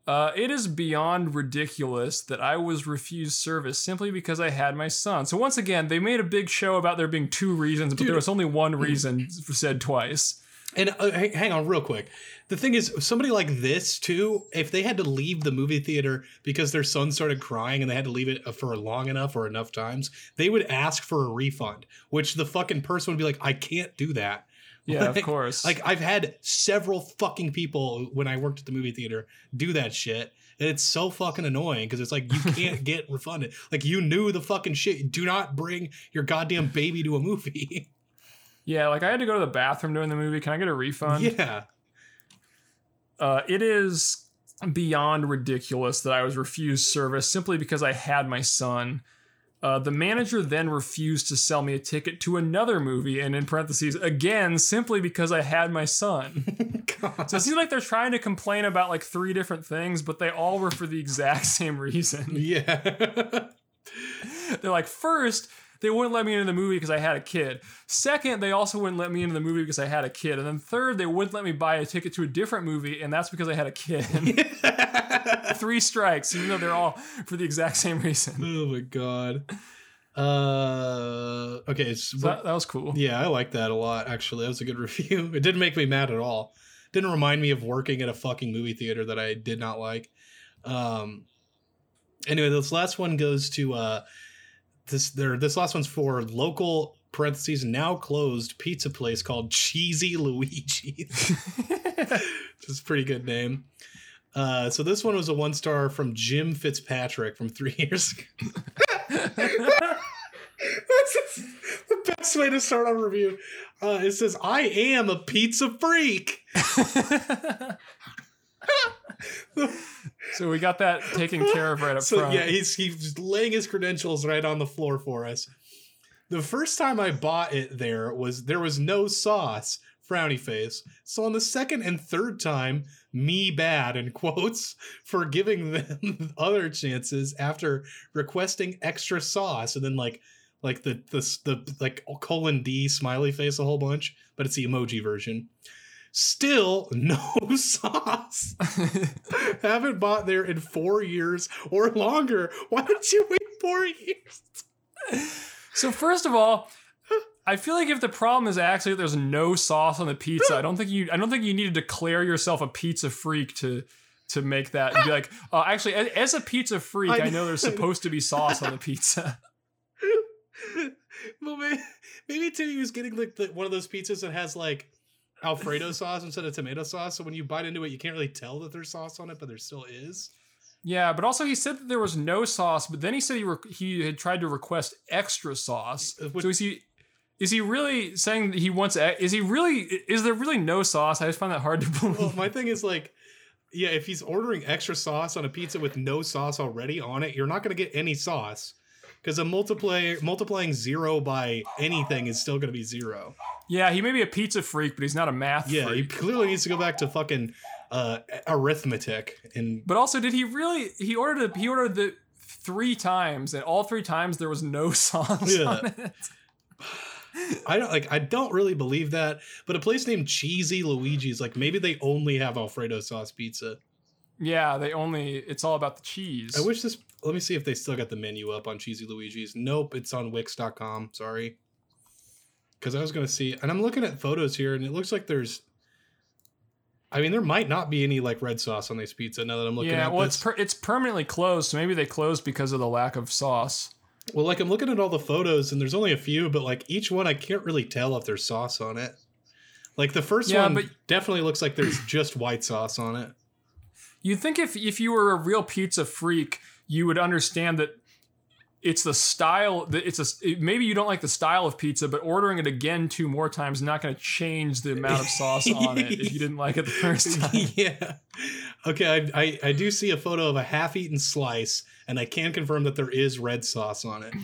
B: Uh, it is beyond ridiculous that I was refused service simply because I had my son. So once again, they made a big show about there being two reasons, but
A: Dude.
B: there was only one reason said twice.
A: And uh, hang hang on, real quick. The thing is, somebody like this too, if they had to leave the movie theater because their son started crying and they had to leave it for long enough or enough times, they would ask for a refund. Which the fucking person would be like, "I can't do that."
B: Yeah, of course.
A: Like I've had several fucking people when I worked at the movie theater do that shit. And it's so fucking annoying because it's like you can't get refunded. Like you knew the fucking shit. Do not bring your goddamn baby to a movie.
B: Yeah, like I had to go to the bathroom during the movie. Can I get a refund?
A: yeah.
B: Uh, it is beyond ridiculous that I was refused service simply because I had my son. Uh, the manager then refused to sell me a ticket to another movie, and in parentheses, again, simply because I had my son. So it seems like they're trying to complain about like three different things, but they all were for the exact same reason.
A: Yeah.
B: They're like, first, they wouldn't let me into the movie because I had a kid. Second, they also wouldn't let me into the movie because I had a kid. And then third, they wouldn't let me buy a ticket to a different movie, and that's because I had a kid. Three strikes, even though they're all for the exact same reason.
A: oh my god. Uh, okay. So
B: that, that was cool.
A: yeah, I like that a lot. Actually, that was a good review. It didn't make me mad at all. Didn't remind me of working at a fucking movie theater that I did not like. Um. Anyway, this last one goes to uh, this there. This last one's for local parentheses now closed pizza place called Cheesy Luigi's. which is a pretty good name. Uh, so this one was a one star from Jim Fitzpatrick from three years ago. That's the best way to start a review. Uh, it says, "I am a pizza freak."
B: so we got that taken care of right up
A: so
B: front.
A: yeah, he's he's laying his credentials right on the floor for us. The first time I bought it there was there was no sauce, frowny face. So on the second and third time, me bad in quotes for giving them other chances after requesting extra sauce and then like like the the the like colon D smiley face a whole bunch, but it's the emoji version. Still no sauce. Haven't bought there in four years or longer. Why did you wait four years?
B: So first of all, I feel like if the problem is actually that there's no sauce on the pizza, I don't think you I don't think you need to declare yourself a pizza freak to to make that be like, uh, actually, as, a pizza freak,
A: I
B: I, know there's supposed to be sauce on the pizza.
A: well, maybe, maybe he was getting like the, one of those pizzas that has like Alfredo sauce instead of tomato sauce. So when you bite into it, you can't really tell that there's sauce on it, but there still is.
B: Yeah, but also he said that there was no sauce, but then he said he re- he had tried to request extra sauce.
A: Uh, what-
B: So is he is he really saying that he wants? Is he really? Is there really no sauce? I just find that hard to believe.
A: Well, my thing is like, yeah, if he's ordering extra sauce on a pizza with no sauce already on it, you're not going to get any sauce because a multiplier multiplying zero by anything is still going to be zero.
B: yeah, he may be a pizza freak, but he's not a math
A: Yeah, he clearly needs to go back to fucking uh, arithmetic and
B: But also, did he really? He ordered a, he ordered the three times, and all three times there was no sauce
A: Yeah.
B: on it.
A: I don't like I don't really believe that, but a place named Cheesy Luigi's like maybe they only have Alfredo sauce pizza.
B: Yeah, they only. It's all about the cheese.
A: I wish this let me see if they still got the menu up on Cheesy Luigi's. Nope, it's on Wix.com. Sorry. Cuz I was going to see and I'm looking at photos here and it looks like there's I mean there might not be any like red sauce on this pizza now that I'm looking
B: yeah,
A: at
B: well,
A: this.
B: it's per, it's permanently closed, so maybe they closed because of the lack of sauce.
A: well, like I'm looking at all the photos and there's only a few, but like each one I can't really tell if there's sauce on it. Like the first
B: Yeah,
A: one
B: but-
A: definitely looks like there's just white sauce on it.
B: You'd think if if you were a real pizza freak, you would understand that it's the style that it's a maybe you don't like the style of pizza, but ordering it again two more times is not going to change the amount of sauce on it if you didn't like it the first time.
A: yeah. Okay, I, I I do see a photo of a half-eaten slice, and I can confirm that there is red sauce on it.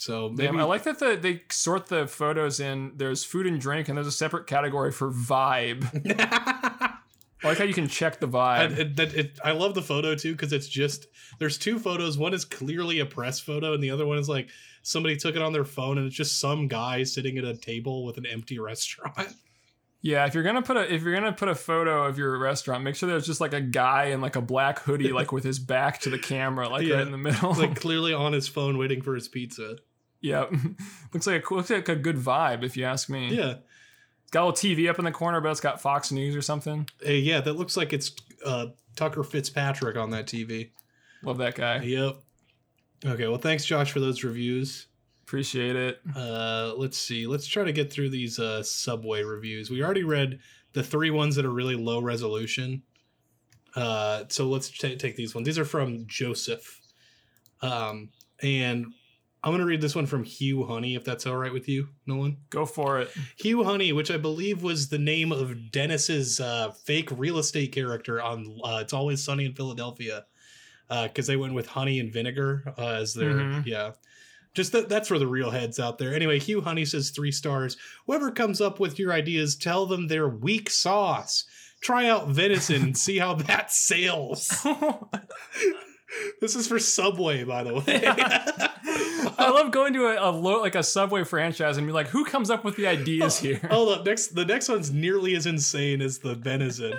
A: So maybe
B: Damn, I like that the, they sort the photos in. There's food and drink, and there's a separate category for vibe. I like how you can check the
A: And
B: vibe.
A: it, that it, I love the photo too because it's just there's two photos. One is clearly a press photo, and the other one is like somebody took it on their phone, and it's just some guy sitting at a table with an empty restaurant.
B: Yeah, if you're gonna put a if you're gonna put a photo of your restaurant, make sure there's just like a guy in like a black hoodie, like with his back to the camera, like
A: Yeah.
B: right in the middle.
A: like clearly on his phone waiting for his pizza.
B: yeah, looks like a looks like a good vibe if you ask me.
A: Yeah,
B: got a little TV up in the corner, but it's got Fox News or something.
A: Uh, yeah, that looks like it's uh, Tucker Fitzpatrick on that TV.
B: Love that guy.
A: Yep. Okay, well, thanks, Josh, for those reviews.
B: Appreciate it.
A: Uh, let's see. Let's try to get through these uh, Subway reviews. We already read the three ones that are really low resolution. Uh, so let's ta take these ones. These are from Joseph. Um, and I'm going to read this one from Hugh Honey, if that's all right with you, Nolan.
B: Go for it.
A: Hugh Honey, which I believe was the name of Dennis's uh, fake real estate character on uh, It's Always Sunny in Philadelphia, because they went with honey and vinegar uh, as their
B: Mhm.
A: yeah. Just that that's for the real heads out there. Anyway, Hugh Honey says three stars. Whoever comes up with your ideas, tell them they're weak sauce. Try out venison and see how that sails. This is for Subway, by the way.
B: I love going to a, a lo- like a Subway franchise and be like, who comes up with the ideas here?
A: Hold up, next the next one's nearly as insane as the venison.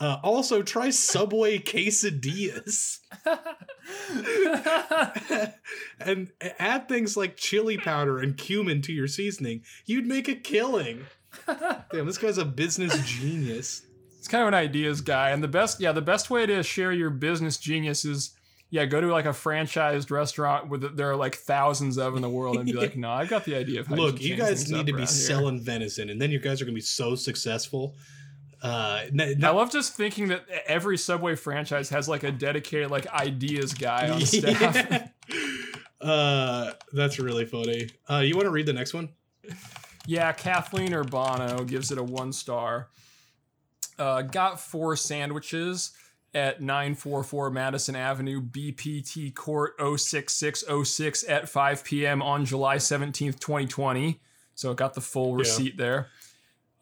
A: Uh, also, try Subway quesadillas and add things like chili powder and cumin to your seasoning. You'd make a killing. Damn, this guy's a business genius.
B: It's kind of an ideas guy, and the best, yeah, the best way to share your business genius is, yeah, go to like a franchised restaurant where there are like thousands of in the world, and be like, no, I got the idea of
A: Look,
B: you,
A: you guys need to be
B: around here."
A: selling venison, and then you guys are gonna be so successful. Uh, n-
B: I love just thinking that every Subway franchise has like a dedicated like ideas guy on staff.
A: uh, that's really funny. Uh, you want to read the next one?
B: Yeah, Kathleen Urbano gives it a one star. Uh, got four sandwiches at 944 Madison Avenue, BPT Court 06606 at 5 p.m. on July 17th, 2020. So it got the full receipt there.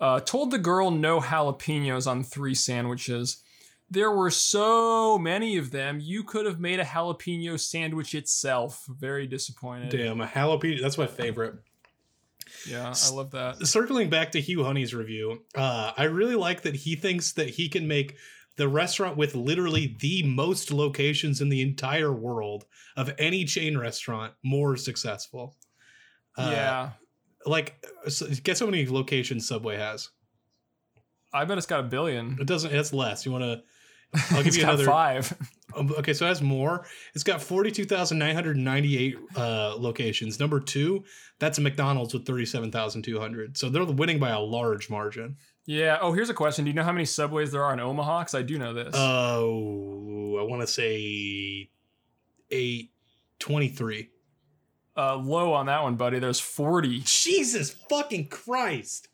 B: Uh, told the girl no jalapenos on three sandwiches. There were so many of them, you could have made a jalapeno sandwich itself. Very disappointed.
A: Damn, a jalapeno. That's my favorite.
B: Yeah, I love that.
A: Circling back to Hugh Honey's review, uh, I really like that he thinks that he can make the restaurant with literally the most locations in the entire world of any chain restaurant more successful. Uh,
B: yeah.
A: Like, so guess how many locations Subway has?
B: I bet it's got a billion.
A: It doesn't. It's less. You want to? I'll give you another.
B: five.
A: Um, Okay, so it has more. It's got forty-two thousand nine hundred ninety-eight uh, locations. Number two, that's a McDonald's with thirty-seven thousand two hundred. So they're winning by a large margin.
B: Yeah. Oh, here's a question. Do you know how many subways there are in Omaha? Because I do know this.
A: Oh, I want to say eight twenty-three.
B: Uh, low on that one, buddy. There's 40.
A: Jesus fucking Christ!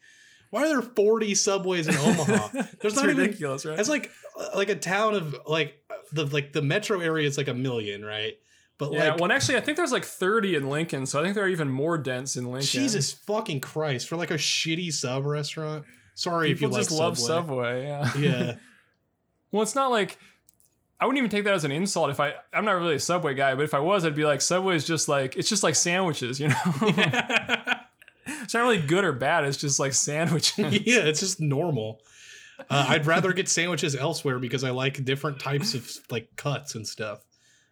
A: Why are there forty subways in Omaha? There's
B: That's
A: not even.
B: ridiculous, right?
A: It's like like a town of like the like the metro area is like a million, right? But
B: yeah.
A: like
B: well, actually, I think there's like 30 in Lincoln, so I think they're even more dense in Lincoln.
A: Jesus fucking Christ for like a shitty sub restaurant. Sorry if you
B: People
A: like
B: just love
A: Subway.
B: Subway. Yeah.
A: Yeah.
B: well, it's not like. I wouldn't even take that as an insult if I. I'm not really a Subway guy, but if I was, I'd be like, Subway's just like it's just like sandwiches, you know. it's not really good or bad. It's just like sandwiches.
A: yeah, it's just normal. Uh, I'd rather get sandwiches elsewhere because I like different types of like cuts and stuff.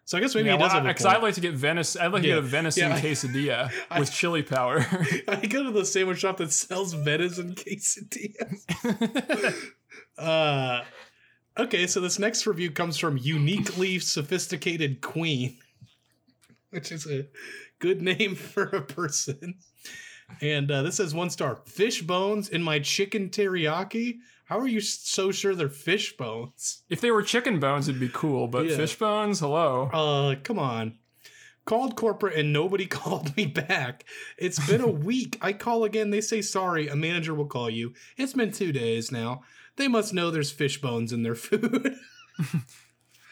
A: So I guess maybe
B: Yeah,
A: he does
B: because I
A: point.
B: like to get venison. I'd like to get a venison
A: Yeah, I-
B: quesadilla
A: I-
B: with chili powder.
A: I go to the sandwich shop that sells venison quesadillas. uh, okay, so this next review comes from Uniquely Sophisticated Queen, which is a good name for a person. And uh, this says one star fish bones in my chicken teriyaki. How are you so sure they're fish bones?
B: if they were chicken bones, it'd be cool, but
A: Yeah.
B: fish bones, hello.
A: Uh, come on. Called corporate and nobody called me back. It's been a week. I call again. They say sorry. A manager will call you. It's been two days now. They must know there's fish bones in their food.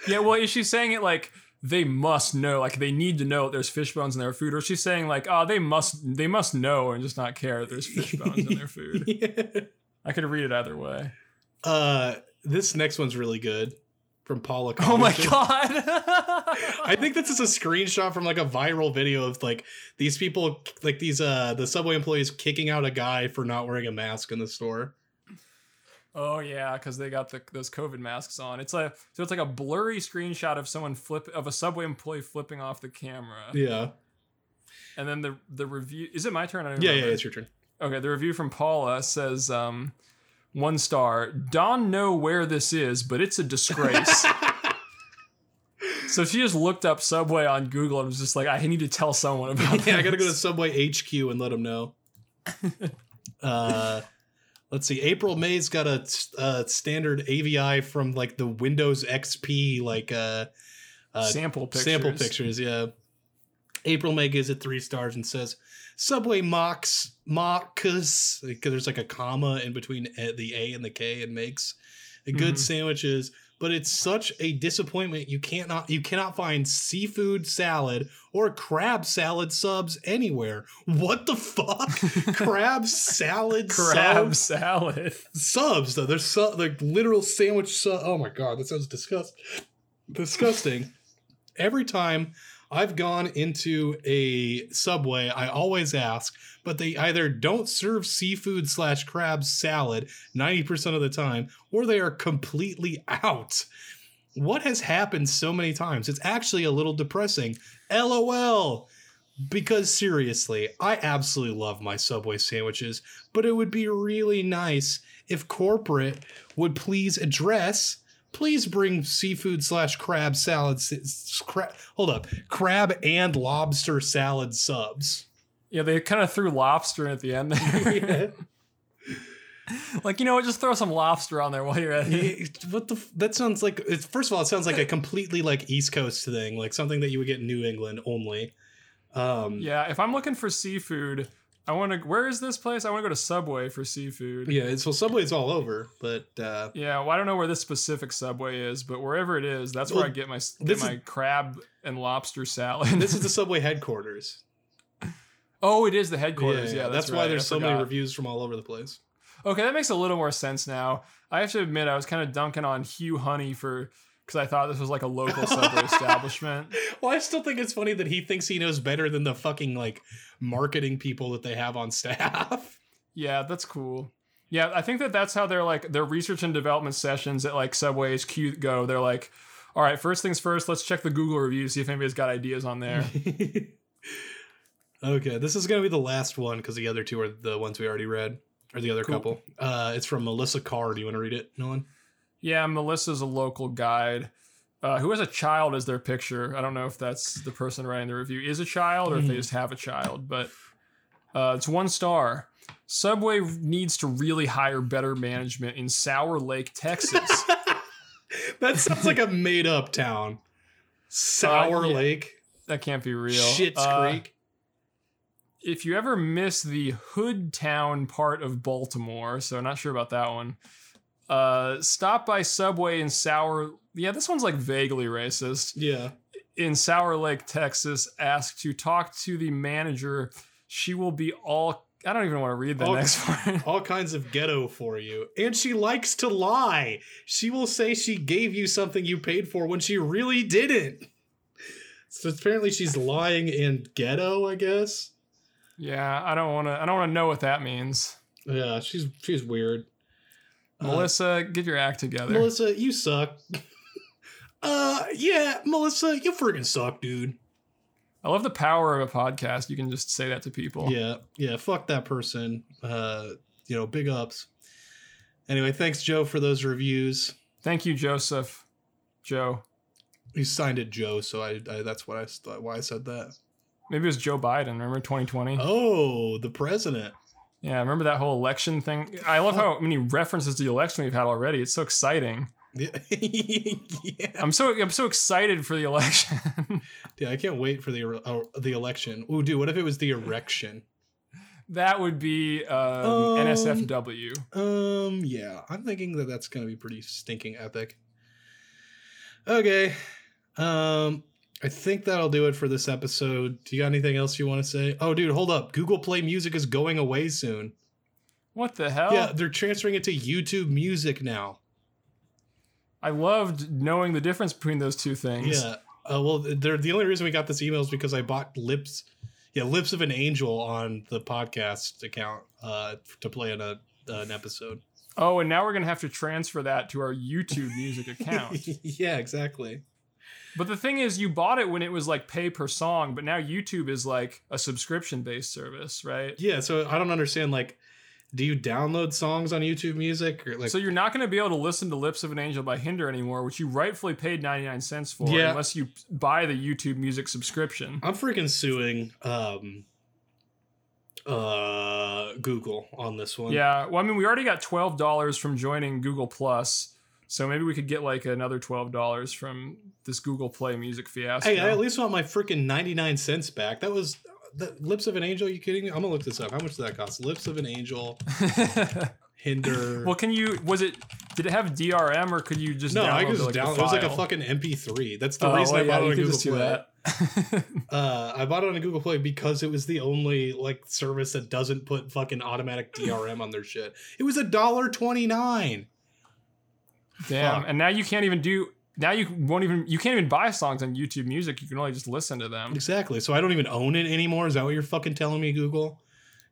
B: Yeah, well, is she saying it like they must know, like they need to know there's fish bones in their food, or she's saying like, oh, they must, they must know and just not care that there's fish bones in their food?
A: Yeah.
B: I could read it either way.
A: Uh, this next one's really good from Paula.
B: Oh my god!
A: I think this is a screenshot from like a viral video of like these people, like these uh the subway employees kicking out a guy for not wearing a mask in the store.
B: Oh yeah, because they got the those COVID masks on. It's a so it's like a blurry screenshot of someone flip of a subway employee flipping off the camera,
A: Yeah.
B: and then the the review. Is it my turn? I don't
A: Yeah, yeah, it's your turn.
B: Okay, the review from Paula says um, one star. Don know where this is, but it's a disgrace. so she just looked up Subway on Google and was just like, I need to tell someone about.
A: yeah, I gotta go to. Subway HQ and let them know. uh, let's see. April May's got a uh, standard AVI from like the Windows XP like uh, uh,
B: sample pictures.
A: sample pictures. Yeah. April May gives it three stars and says Subway mocks mocks because there's like a comma in between the A and the K and makes a good
B: Mhm.
A: sandwiches. But it's such a disappointment. You can't not you cannot find seafood salad or crab salad subs anywhere. What the fuck? crab salad
B: Crab
A: subs?
B: salad.
A: subs though. There's su- like literal sandwich sub. Oh my god, that sounds disgust disgusting. Every time I've gone into a subway, I always ask, but they either don't serve seafood slash crab salad 90% of the time, or they are completely out. What has happened so many times? It's actually a little depressing. LOL. Because seriously, I absolutely love my Subway sandwiches, but it would be really nice if corporate would please address please bring seafood slash crab salad. Crab, hold up, crab and lobster salad subs.
B: Yeah, they kind of threw lobster in at the end there. like you know what, just throw some lobster on there while you're at it.
A: What the? That sounds like. It's, first of all, it sounds like a completely like East Coast thing, like something that you would get in New England only. Um,
B: yeah, if I'm looking for seafood, I want to. Where is this place? I want to go to Subway for seafood.
A: Yeah, it's well, Subway's all over, but uh,
B: yeah, well, I don't know where this specific Subway is, but wherever it is, that's well, where I get my get my is, crab and lobster salad.
A: this is the Subway headquarters.
B: Oh, it is the headquarters. Yeah, yeah,
A: that's,
B: that's right.
A: why there's so many reviews from all over the place.
B: Okay, that makes a little more sense now. I have to admit, I was kind of dunking on Hugh Honey for because I thought this was like a local Subway establishment.
A: Well, I still think it's funny that he thinks he knows better than the fucking like marketing people that they have on staff.
B: Yeah, that's cool. Yeah, I think that that's how they're like their research and development sessions at like Subway HQ go. They're like, all right, first things first, let's check the Google reviews, see if anybody's got ideas on there.
A: okay, this is gonna be the last one because the other two are the ones we already read, or the other cool. couple. Uh, it's from Melissa Carr. Do you want to read it, Nolan?
B: Yeah, Melissa's a local guide uh, who has a child as their picture. I don't know if that's the person writing the review is a child or if they mm-hmm. just have a child, but uh, it's one star. Subway needs to really hire better management in Sour Lake, Texas.
A: that sounds like a made up town. Sour uh, yeah, Lake.
B: That can't be real.
A: Shit's uh, Creek.
B: If you ever miss the Hood Town part of Baltimore, so not sure about that one. Uh, stop by Subway in Sour. Yeah, this one's like vaguely racist.
A: Yeah.
B: In Sour Lake, Texas, ask to talk to the manager. She will be all. I don't even want to read the all, next one.
A: all kinds of ghetto for you. And she likes to lie. She will say she gave you something you paid for when she really didn't. So apparently she's lying in ghetto, I guess.
B: Yeah, I don't want to. I don't want to know what that means.
A: Yeah, she's she's weird.
B: Uh, Melissa, get your act together.
A: Melissa, you suck. uh, yeah, Melissa, you freaking suck, dude.
B: I love the power of a podcast. You can just say that to people.
A: Yeah, yeah. Fuck that person. Uh, you know, big ups. Anyway, thanks, Joe, for those reviews.
B: Thank you, Joseph. Joe.
A: He signed it Joe, so I, I that's what I why I said that.
B: Maybe it was Joe Biden. Remember 2020?
A: Oh, the president.
B: Yeah, I remember that whole election thing? I love how many references to the election we've had already. It's so exciting. yeah. I'm so I'm so excited for the election.
A: yeah, I can't wait for the uh, the election. Ooh, dude, what if it was the erection?
B: that would be um, um, NSFW.
A: Um, yeah, I'm thinking that that's gonna be pretty stinking epic. Okay, um, I think that'll do it for this episode. Do you got anything else you want to say? Oh, dude, hold up. Google Play Music is going away soon.
B: What the hell?
A: Yeah, they're transferring it to YouTube Music now.
B: I loved knowing the difference between those two things.
A: Yeah. Uh, well, they're, the only reason we got this email is because I bought Lips, yeah, Lips of an Angel on the podcast account uh, to play in a, an episode.
B: Oh, and now we're gonna have to transfer that to our YouTube Music account.
A: yeah, exactly.
B: But the thing is, you bought it when it was like pay per song, but now YouTube is like a subscription based service, right?
A: Yeah. So I don't understand. Like, do you download songs on YouTube Music? Or like,
B: so you're not going to be able to listen to "Lips of an Angel" by Hinder anymore, which you rightfully paid 99 cents for, yeah. unless you buy the YouTube Music subscription.
A: I'm freaking suing. Um, uh Google on this one.
B: Yeah, well I mean we already got $12 from joining Google Plus. So maybe we could get like another twelve dollars from this Google Play music fiasco.
A: Hey, I at least want my freaking ninety nine cents back. That was the Lips of an Angel. Are you kidding me? I'm gonna look this up. How much did that cost? Lips of an Angel. Hinder.
B: Well, can you? Was it? Did it have DRM or could you just?
A: No,
B: I
A: could just
B: like
A: download. It was like a fucking MP3. That's the oh, reason well, I bought yeah, it on Google Play. uh, I bought it on Google Play because it was the only like service that doesn't put fucking automatic DRM on their shit. It was a dollar twenty nine.
B: Damn. And now you can't even do now you won't even you can't even buy songs on YouTube Music. You can only just listen to them.
A: Exactly. So I don't even own it anymore. Is that what you're fucking telling me, Google?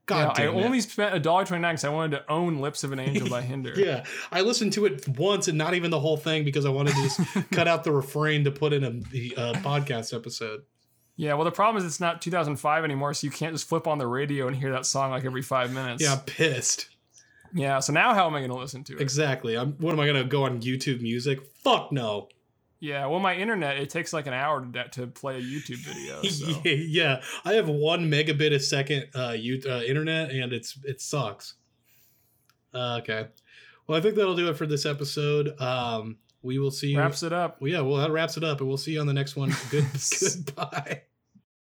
A: God
B: yeah,
A: damn
B: I
A: it.
B: only spent a dollar twenty nine because I wanted to own "Lips of an Angel" by Hinder.
A: Yeah, I listened to it once and not even the whole thing because I wanted to just cut out the refrain to put in a the uh, podcast episode.
B: Yeah, well, the problem is it's not 2005 anymore, so you can't just flip on the radio and hear that song like every five minutes.
A: Yeah, I'm pissed.
B: Yeah, so now how am I going to listen to it?
A: Exactly. I'm. What am I gonna go on YouTube Music? Fuck no.
B: Yeah, well, my internet, it takes like an hour to, to play a YouTube video. So.
A: yeah, I have one megabit a second uh, you, uh, internet, and it's it sucks. Uh, okay. Well, I think that'll do it for this episode. Um, we will see you.
B: Wraps it up.
A: Well, yeah, well, that wraps it up, and we'll see you on the next one. Good, goodbye.